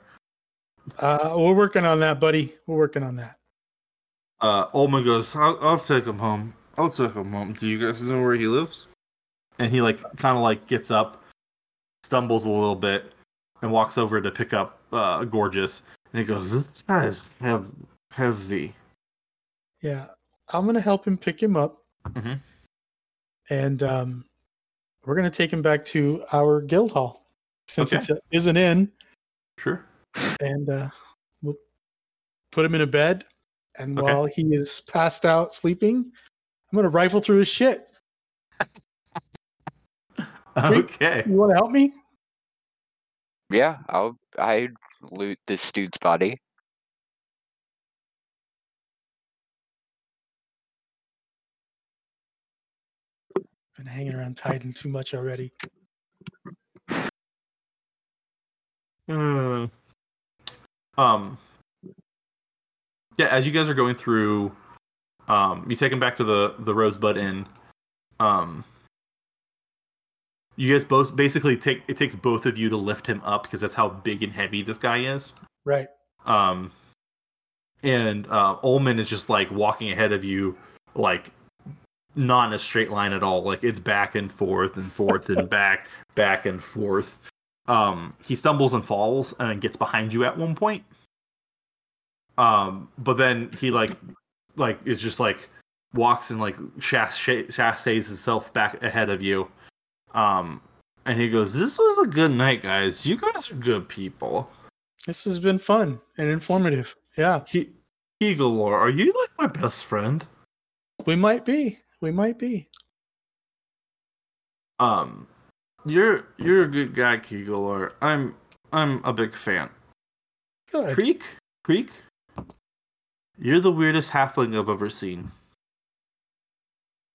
Uh, we're working on that, buddy. We're working on that. Uh, Ullman goes, I'll, "I'll take him home. I'll take him home. Do you guys know where he lives?" And he like kind of like gets up, stumbles a little bit, and walks over to pick up uh, Gorgeous. And he goes, "This guy is hev- heavy." Yeah, I'm gonna help him pick him up, Mhm. and um, we're gonna take him back to our guild hall since Okay. it's a, is an inn, Sure. and uh, we'll put him in a bed. And Okay. while he is passed out sleeping, I'm gonna rifle through his shit. [laughs] Okay. You want to help me? Yeah, I'll I loot this dude's body. Been hanging around Titan too much already. Uh, um. Yeah, as you guys are going through, um, you take him back to the the Rosebud Inn. Um. You guys both basically take it takes both of you to lift him up because that's how big and heavy this guy is. Right. Um, and uh, Ullman is just like walking ahead of you, like not in a straight line at all. Like it's back and forth and forth and [laughs] back, back and forth. Um, he stumbles and falls and gets behind you at one point. Um, but then he like, like it's just like walks and like chasse- chasses himself back ahead of you. Um, and he goes, "This was a good night, guys. You guys are good people." This has been fun and informative. Yeah, He, Eaglor, are you like my best friend? we might be. We might be. Um, you're you're a good guy, Keeglor. I'm I'm a big fan. Good. Creek, Creek, you're the weirdest halfling I've ever seen.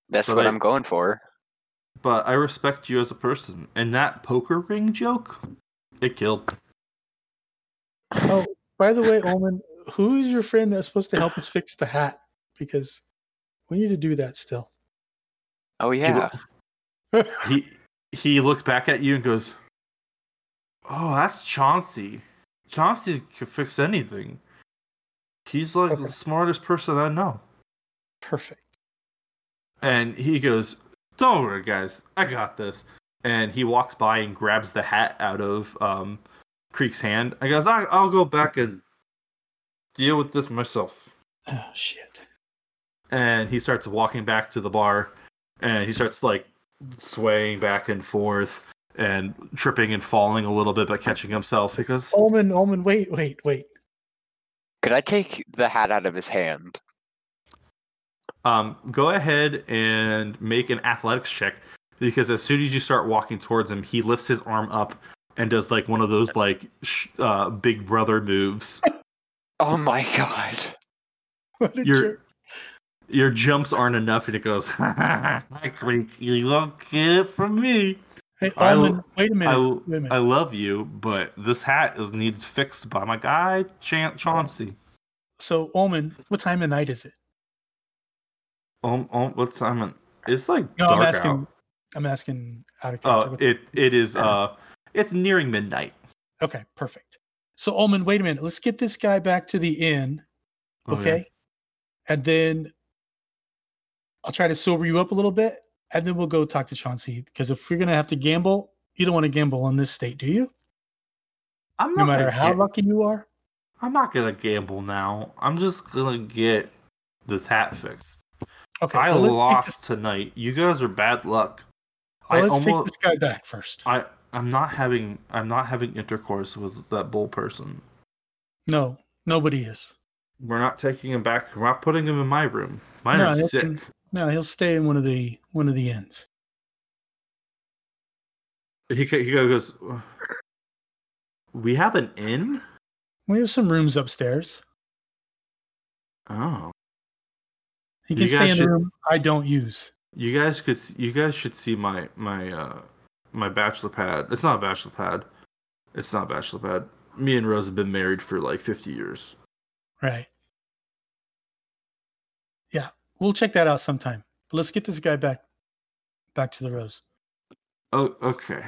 That's But what I- I'm going for. But I respect you as a person. And that poker ring joke, it killed. Oh, by the way, Ullman, who is your friend that's supposed to help us fix the hat? Because we need to do that still. Oh He yeah. lo- [laughs] He he looks back at you and goes, "Oh, that's Chauncey. Chauncey can fix anything. He's like Okay. the smartest person I know." Perfect. And he goes, Don't worry, guys. I got this. And he walks by and grabs the hat out of um, Creek's hand. I goes, I- I'll go back and deal with this myself. Oh shit. and he starts walking back to the bar, and he starts like swaying back and forth and tripping and falling a little bit, but catching himself. He goes, Ullman, Ullman, wait, wait, wait. Could I take the hat out of his hand? Um, go ahead and make an athletics check because as soon as you start walking towards him, he lifts his arm up and does like one of those like sh- uh, big brother moves. [laughs] Oh my god. [laughs] What a You're- jerk. Your jumps aren't enough, and it goes, [laughs] "You won't get it from me." Hey, I wait a minute. I, wait a minute. I love you, but this hat is needs fixed by my guy Chauncey. so, Ullman, what time of night is it? Um, um, what's I'm in- It's like No, I'm asking. out. I'm asking out of Oh, character. it it is uh, it's nearing midnight. okay, perfect. So, Ullman, wait a minute. Let's get this guy back to the inn, Oh, okay? And then I'll try to sober you up a little bit, and then we'll go talk to Chauncey. Because if we're gonna have to gamble, you don't want to gamble in this state, do you? I'm No not matter how ga- lucky you are. I'm not gonna gamble now. I'm just gonna get this hat fixed. Okay, I well, lost this- tonight. You guys are bad luck. well, I let's take this guy back first. I I'm not having I'm not having intercourse with that bull person. No, nobody is. We're not taking him back. We're not putting him in my room. Mine No, are sick. con- No, he'll stay in one of the one of the inns. He he goes. We have an inn. We have some rooms upstairs. Oh, He You can stay in should- the room I don't use. you guys could. You guys should see my my uh my bachelor pad. It's not a bachelor pad. It's not a bachelor pad. Me and Rose have been married for like 50 years. Right. Yeah, we'll check that out sometime. But let's get this guy back back to the rose. Oh, okay,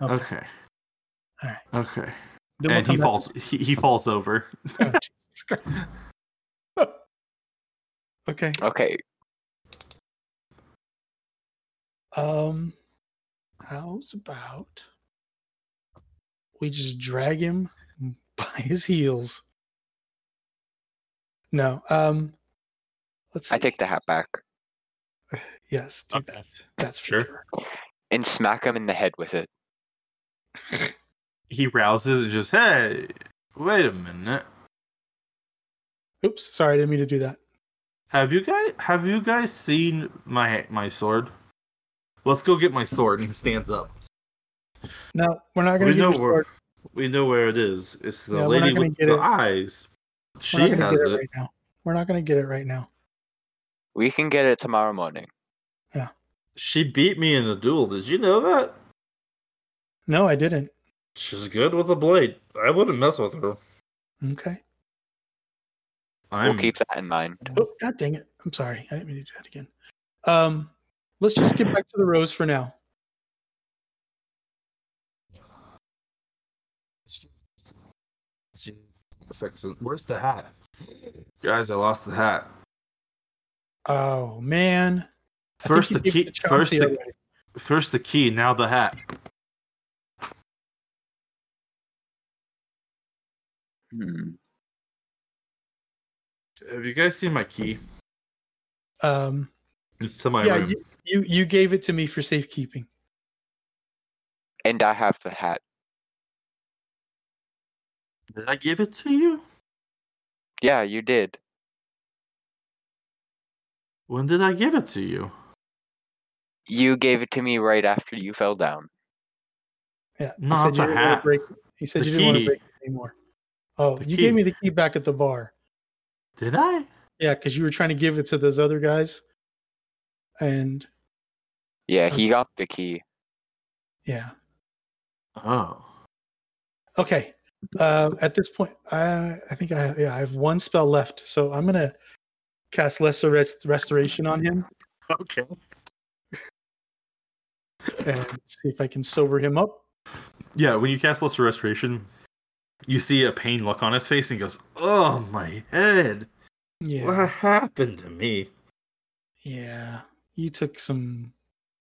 Okay. okay, All right. okay. Then we'll and he falls. to- He, he falls over. Oh, [laughs] Jesus Christ. [laughs] okay. Okay. Um how's about we just drag him [laughs] by his heels? No. Um let's I take the hat back [sighs] Yes, do Okay. that. That's for Sure. sure. and smack him in the head with it. [laughs] He rouses and just, hey, wait a minute. Oops, sorry, I didn't mean to do that. Have you guys have you guys seen my my sword? Let's go get my sword. And he stands up. No, we're not gonna We get know your where sword. we know where it is. It's the Yeah, lady with the it. eyes. She We're not gonna has get it. it right now. We're not gonna get it right now. We can get it tomorrow morning. Yeah. She beat me in the duel. Did you know that? No, I didn't. She's good with a blade. I wouldn't mess with her. Okay. I'm We'll keep that in mind. Oh, god dang it. I'm sorry. I didn't mean to do that again. Um, let's just get back to the rose for now. fixing. Where's the hat? Guys, I lost the hat. Oh man. I First the key. it to First the already. first the key. Now the hat. Hmm. Have you guys seen my key? Um, It's to my yeah, room. you, you you gave it to me for safekeeping. And I have the hat. Did I give it to you? Yeah, you did. When did I give it to you? You gave it to me right after you fell down. Yeah. you Not the hat. Break, he said The you didn't want to break it anymore. Oh, The you gave me the key back at the bar. Did I? Yeah, because you were trying to give it to those other guys. And Yeah, he got the key. yeah. Oh. Okay. Uh, at this point, I I think I yeah I have one spell left, so I'm gonna cast lesser rest- restoration on him Okay. and see if I can sober him up. Yeah, when you cast Lesser Restoration, you see a pain look on his face and he goes, Oh, my head. Yeah, What happened to me? yeah. You took some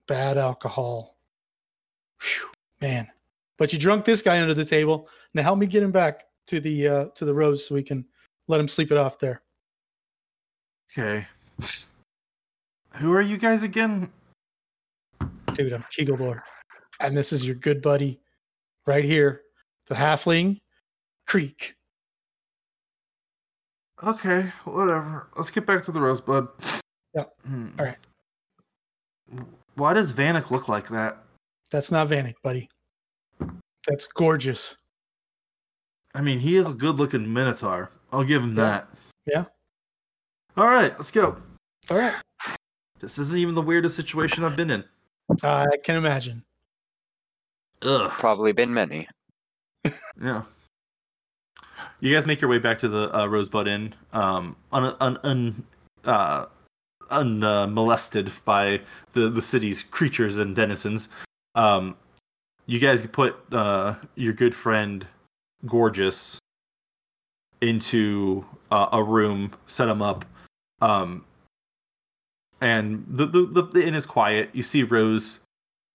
bad alcohol, Phew, man. But you drunk this guy under the table. Now help me get him back to the uh, to the rose so we can let him sleep it off there. Okay. Who are you guys again? Dude, I'm Keeglor. And this is your good buddy right here, the halfling Creek. Okay, whatever. Let's get back to the rosebud. Yeah. Hmm. All right. Why does Vanek look like that? That's not Vanek, buddy. That's gorgeous. I mean, he is a good-looking minotaur. I'll give him Yeah. that. Yeah. All right, let's go. All right. This isn't even the weirdest situation I've been in. I can imagine. Ugh. Probably been many. Yeah. You guys make your way back to the uh, Rosebud Inn, um, un, un, un, uh, unmolested by the, the city's creatures and denizens. Um, you guys put uh, your good friend Gorgeous into uh, a room, set him up, um, and the, the the inn is quiet. You see Rose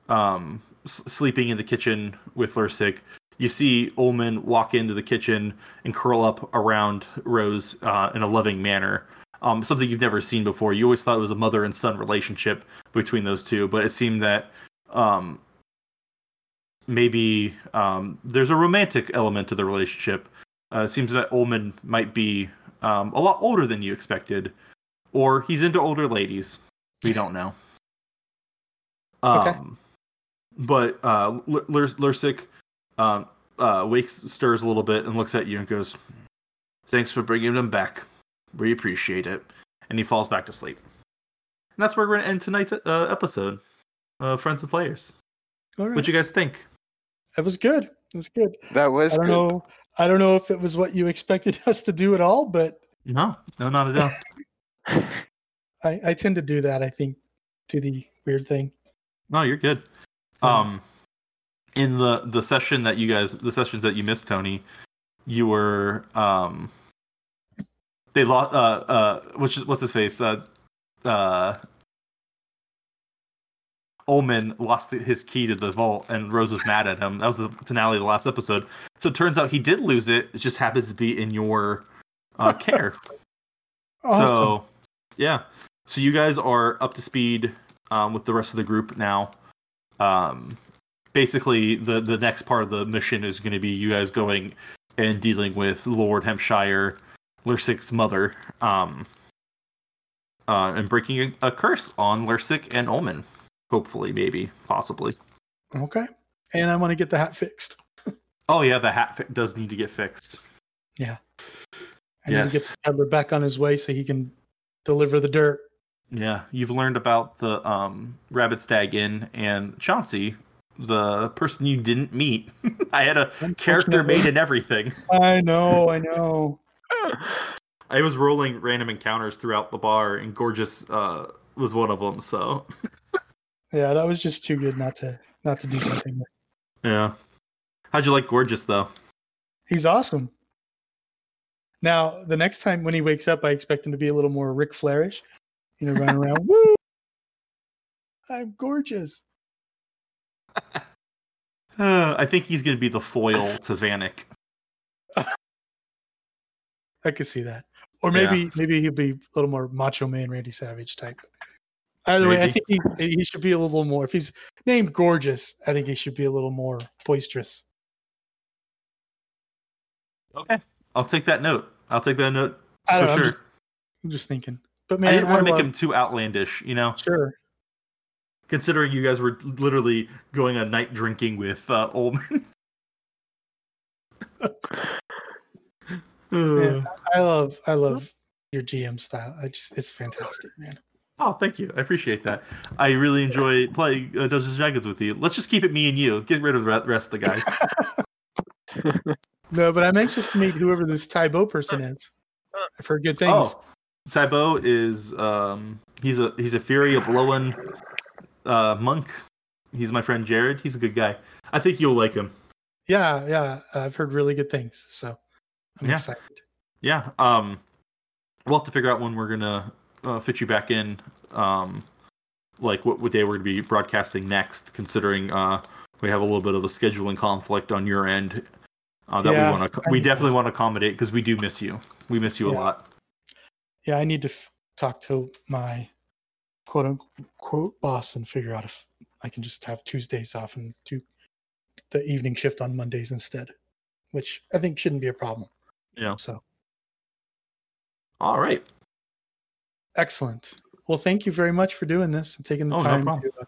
um, s- sleeping in the kitchen with Lursig you see Ullman walk into the kitchen and curl up around Rose uh, in a loving manner. Um, something you've never seen before. You always thought it was a mother and son relationship between those two, but it seemed that um, maybe um, there's a romantic element to the relationship. Uh, it seems that Ullman might be um, a lot older than you expected, or he's into older ladies. We don't know. [laughs] Um, Okay. But uh, L- Lurs- Lursig um, uh, wakes, stirs a little bit, and looks at you and goes, "Thanks for bringing them back. We appreciate it." And he falls back to sleep. And that's where we're gonna end tonight's uh, episode, uh, Friends and Flayers. All right. What'd you guys think? It was good. It was good. That was I don't good. know. I don't know if it was what you expected [laughs] us to do at all, but No, no, not at all. I, I tend to do that. I think to the weird thing. no, you're good. Yeah. Um, in the the session that you guys, the sessions that you missed, Tony, you were um, they lost. Uh, uh, which what's his face? Uh, uh, Ullman lost the- his key to the vault, and Rose was mad at him. That was the finale of the last episode. So it turns out he did lose it. It just happens to be in your uh, care. [laughs] Awesome. So, yeah. So you guys are up to speed um, with the rest of the group now. Um, basically, the the next part of the mission is going to be you guys going and dealing with Lord Hampshire, Lursig's mother, um, uh, and breaking a, a curse on Lursig and Omen. Hopefully, maybe, possibly. okay. And I want to get the hat fixed. Oh yeah, the hat fi- does need to get fixed. I need to get Yes. the peddler back on his way so he can deliver the dirt. Yeah, you've learned about the um, Rabid Stag Inn and Chauncey, the person you didn't meet. [laughs] I had a character made and everything. I know. I know. [laughs] I was rolling random encounters throughout the bar, and Gorgeous uh, was one of them. So [laughs] Yeah, that was just too good not to not to do something. yeah, how'd you like Gorgeous though? He's awesome. Now, the next time when he wakes up, I expect him to be a little more Ric Flairish. You know, running around. Woo! I'm gorgeous. Uh, I think he's gonna be the foil to Vanek. [laughs] I could see that. Or Yeah. maybe maybe he'll be a little more Macho Man, Randy Savage type. Either way, I think he he should be a little more. If he's named Gorgeous, I think he should be a little more boisterous. Okay, I'll take that note. I'll take that note I for don't know. sure. I'm, just, I'm just thinking. But man, I didn't want to make him too outlandish, you know. sure. Considering you guys were literally going a night drinking with uh, Ullman. [laughs] Yeah. [sighs] I love I love your GM style. I just it's fantastic, man. Oh, thank you. I appreciate that. I really enjoy playing uh, Dungeons and Dragons with you. Let's just keep it me and you. Get rid of the rest of the guys. [laughs] No, but I'm anxious to meet whoever this Tybo person is. I've heard good things. oh, Tybo is um he's a he's a fury of blowing uh monk. He's my friend Jared. He's a good guy. I think you'll like him. Yeah, yeah. I've heard really good things. So I'm Yeah. excited. Yeah. Um, we'll have to figure out when we're gonna uh, fit you back in. Um, like what, what day we're gonna be broadcasting next, considering uh we have a little bit of a scheduling conflict on your end. Uh, that Yeah, we want to we definitely want to accommodate because we do miss you. We miss you a lot. Yeah, I need to f- talk to my quote unquote boss and figure out if I can just have Tuesdays off and do the evening shift on Mondays instead, which I think shouldn't be a problem. Yeah. So All right. excellent. Well, thank you very much for doing this and taking the Oh, time problem. to uh,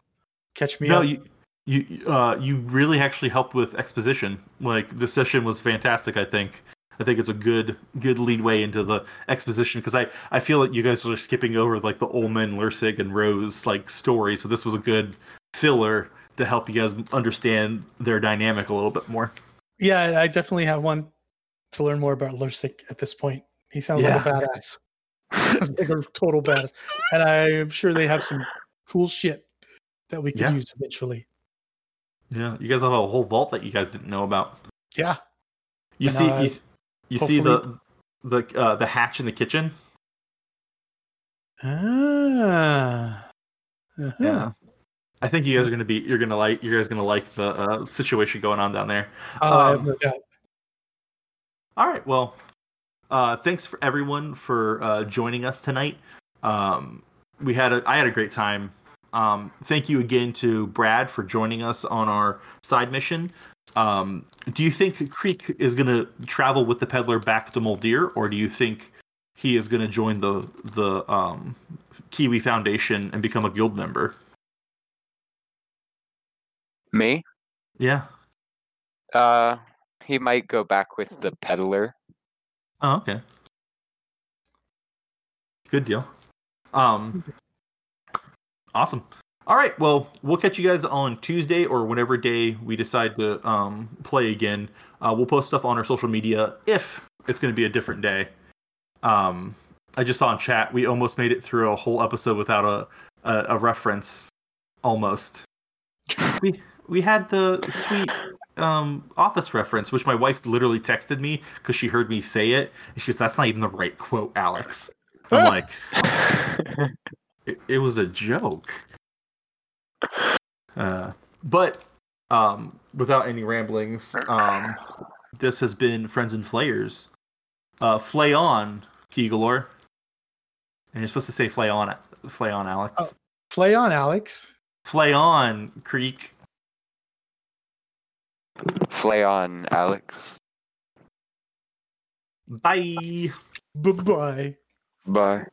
catch me no, up. you you uh you really actually helped with exposition. Like the session was fantastic. I think. I think it's a good good leadway into the exposition because I I feel that you guys are skipping over like the Ullman, Lursig, and Rose like story. So this was a good filler to help you guys understand their dynamic a little bit more. Yeah, I definitely have one to learn more about Lursig at this point. He sounds like a badass. sounds [laughs] like a total badass. And I'm sure they have some cool shit that we could Yeah. use eventually. Yeah, you guys have a whole vault that you guys didn't know about. Yeah. You And, see, uh, you, you see the the uh, the hatch in the kitchen. Ah. Uh-huh. I think you guys are gonna be you're gonna like you guys gonna like the uh, situation going on down there. Oh, I have Um. All right, well, uh, thanks for everyone for uh, joining us tonight. Um, we had a I had a great time. Um, thank you again to Brad for joining us on our side mission. Um, do you think Creek is gonna travel with the peddler back to Moldir, or do you think he is gonna join the the um, Kiwi Foundation and become a guild member? Me? Yeah. Uh, he might go back with the peddler. Oh, okay. Good deal. Um, awesome. All right. Well, we'll catch you guys on Tuesday or whatever day we decide to um, play again. Uh, we'll post stuff on our social media if it's going to be a different day. Um, I just saw in chat we almost made it through a whole episode without a a, a reference. Almost. [laughs] we we had the sweet um, office reference, which my wife literally texted me because she heard me say it. And she goes, "That's not even the right quote, Alex." I'm [laughs] like, it, it was a joke. Uh, but um, without any ramblings, um, this has been Friends and Flayers. Uh, flay on, Keegalore. And you're supposed to say flay on, flay on, Alex. Oh. Play on, Alex. Flay on, Creek. Flay on, Alex. Bye. Bye bye. Bye.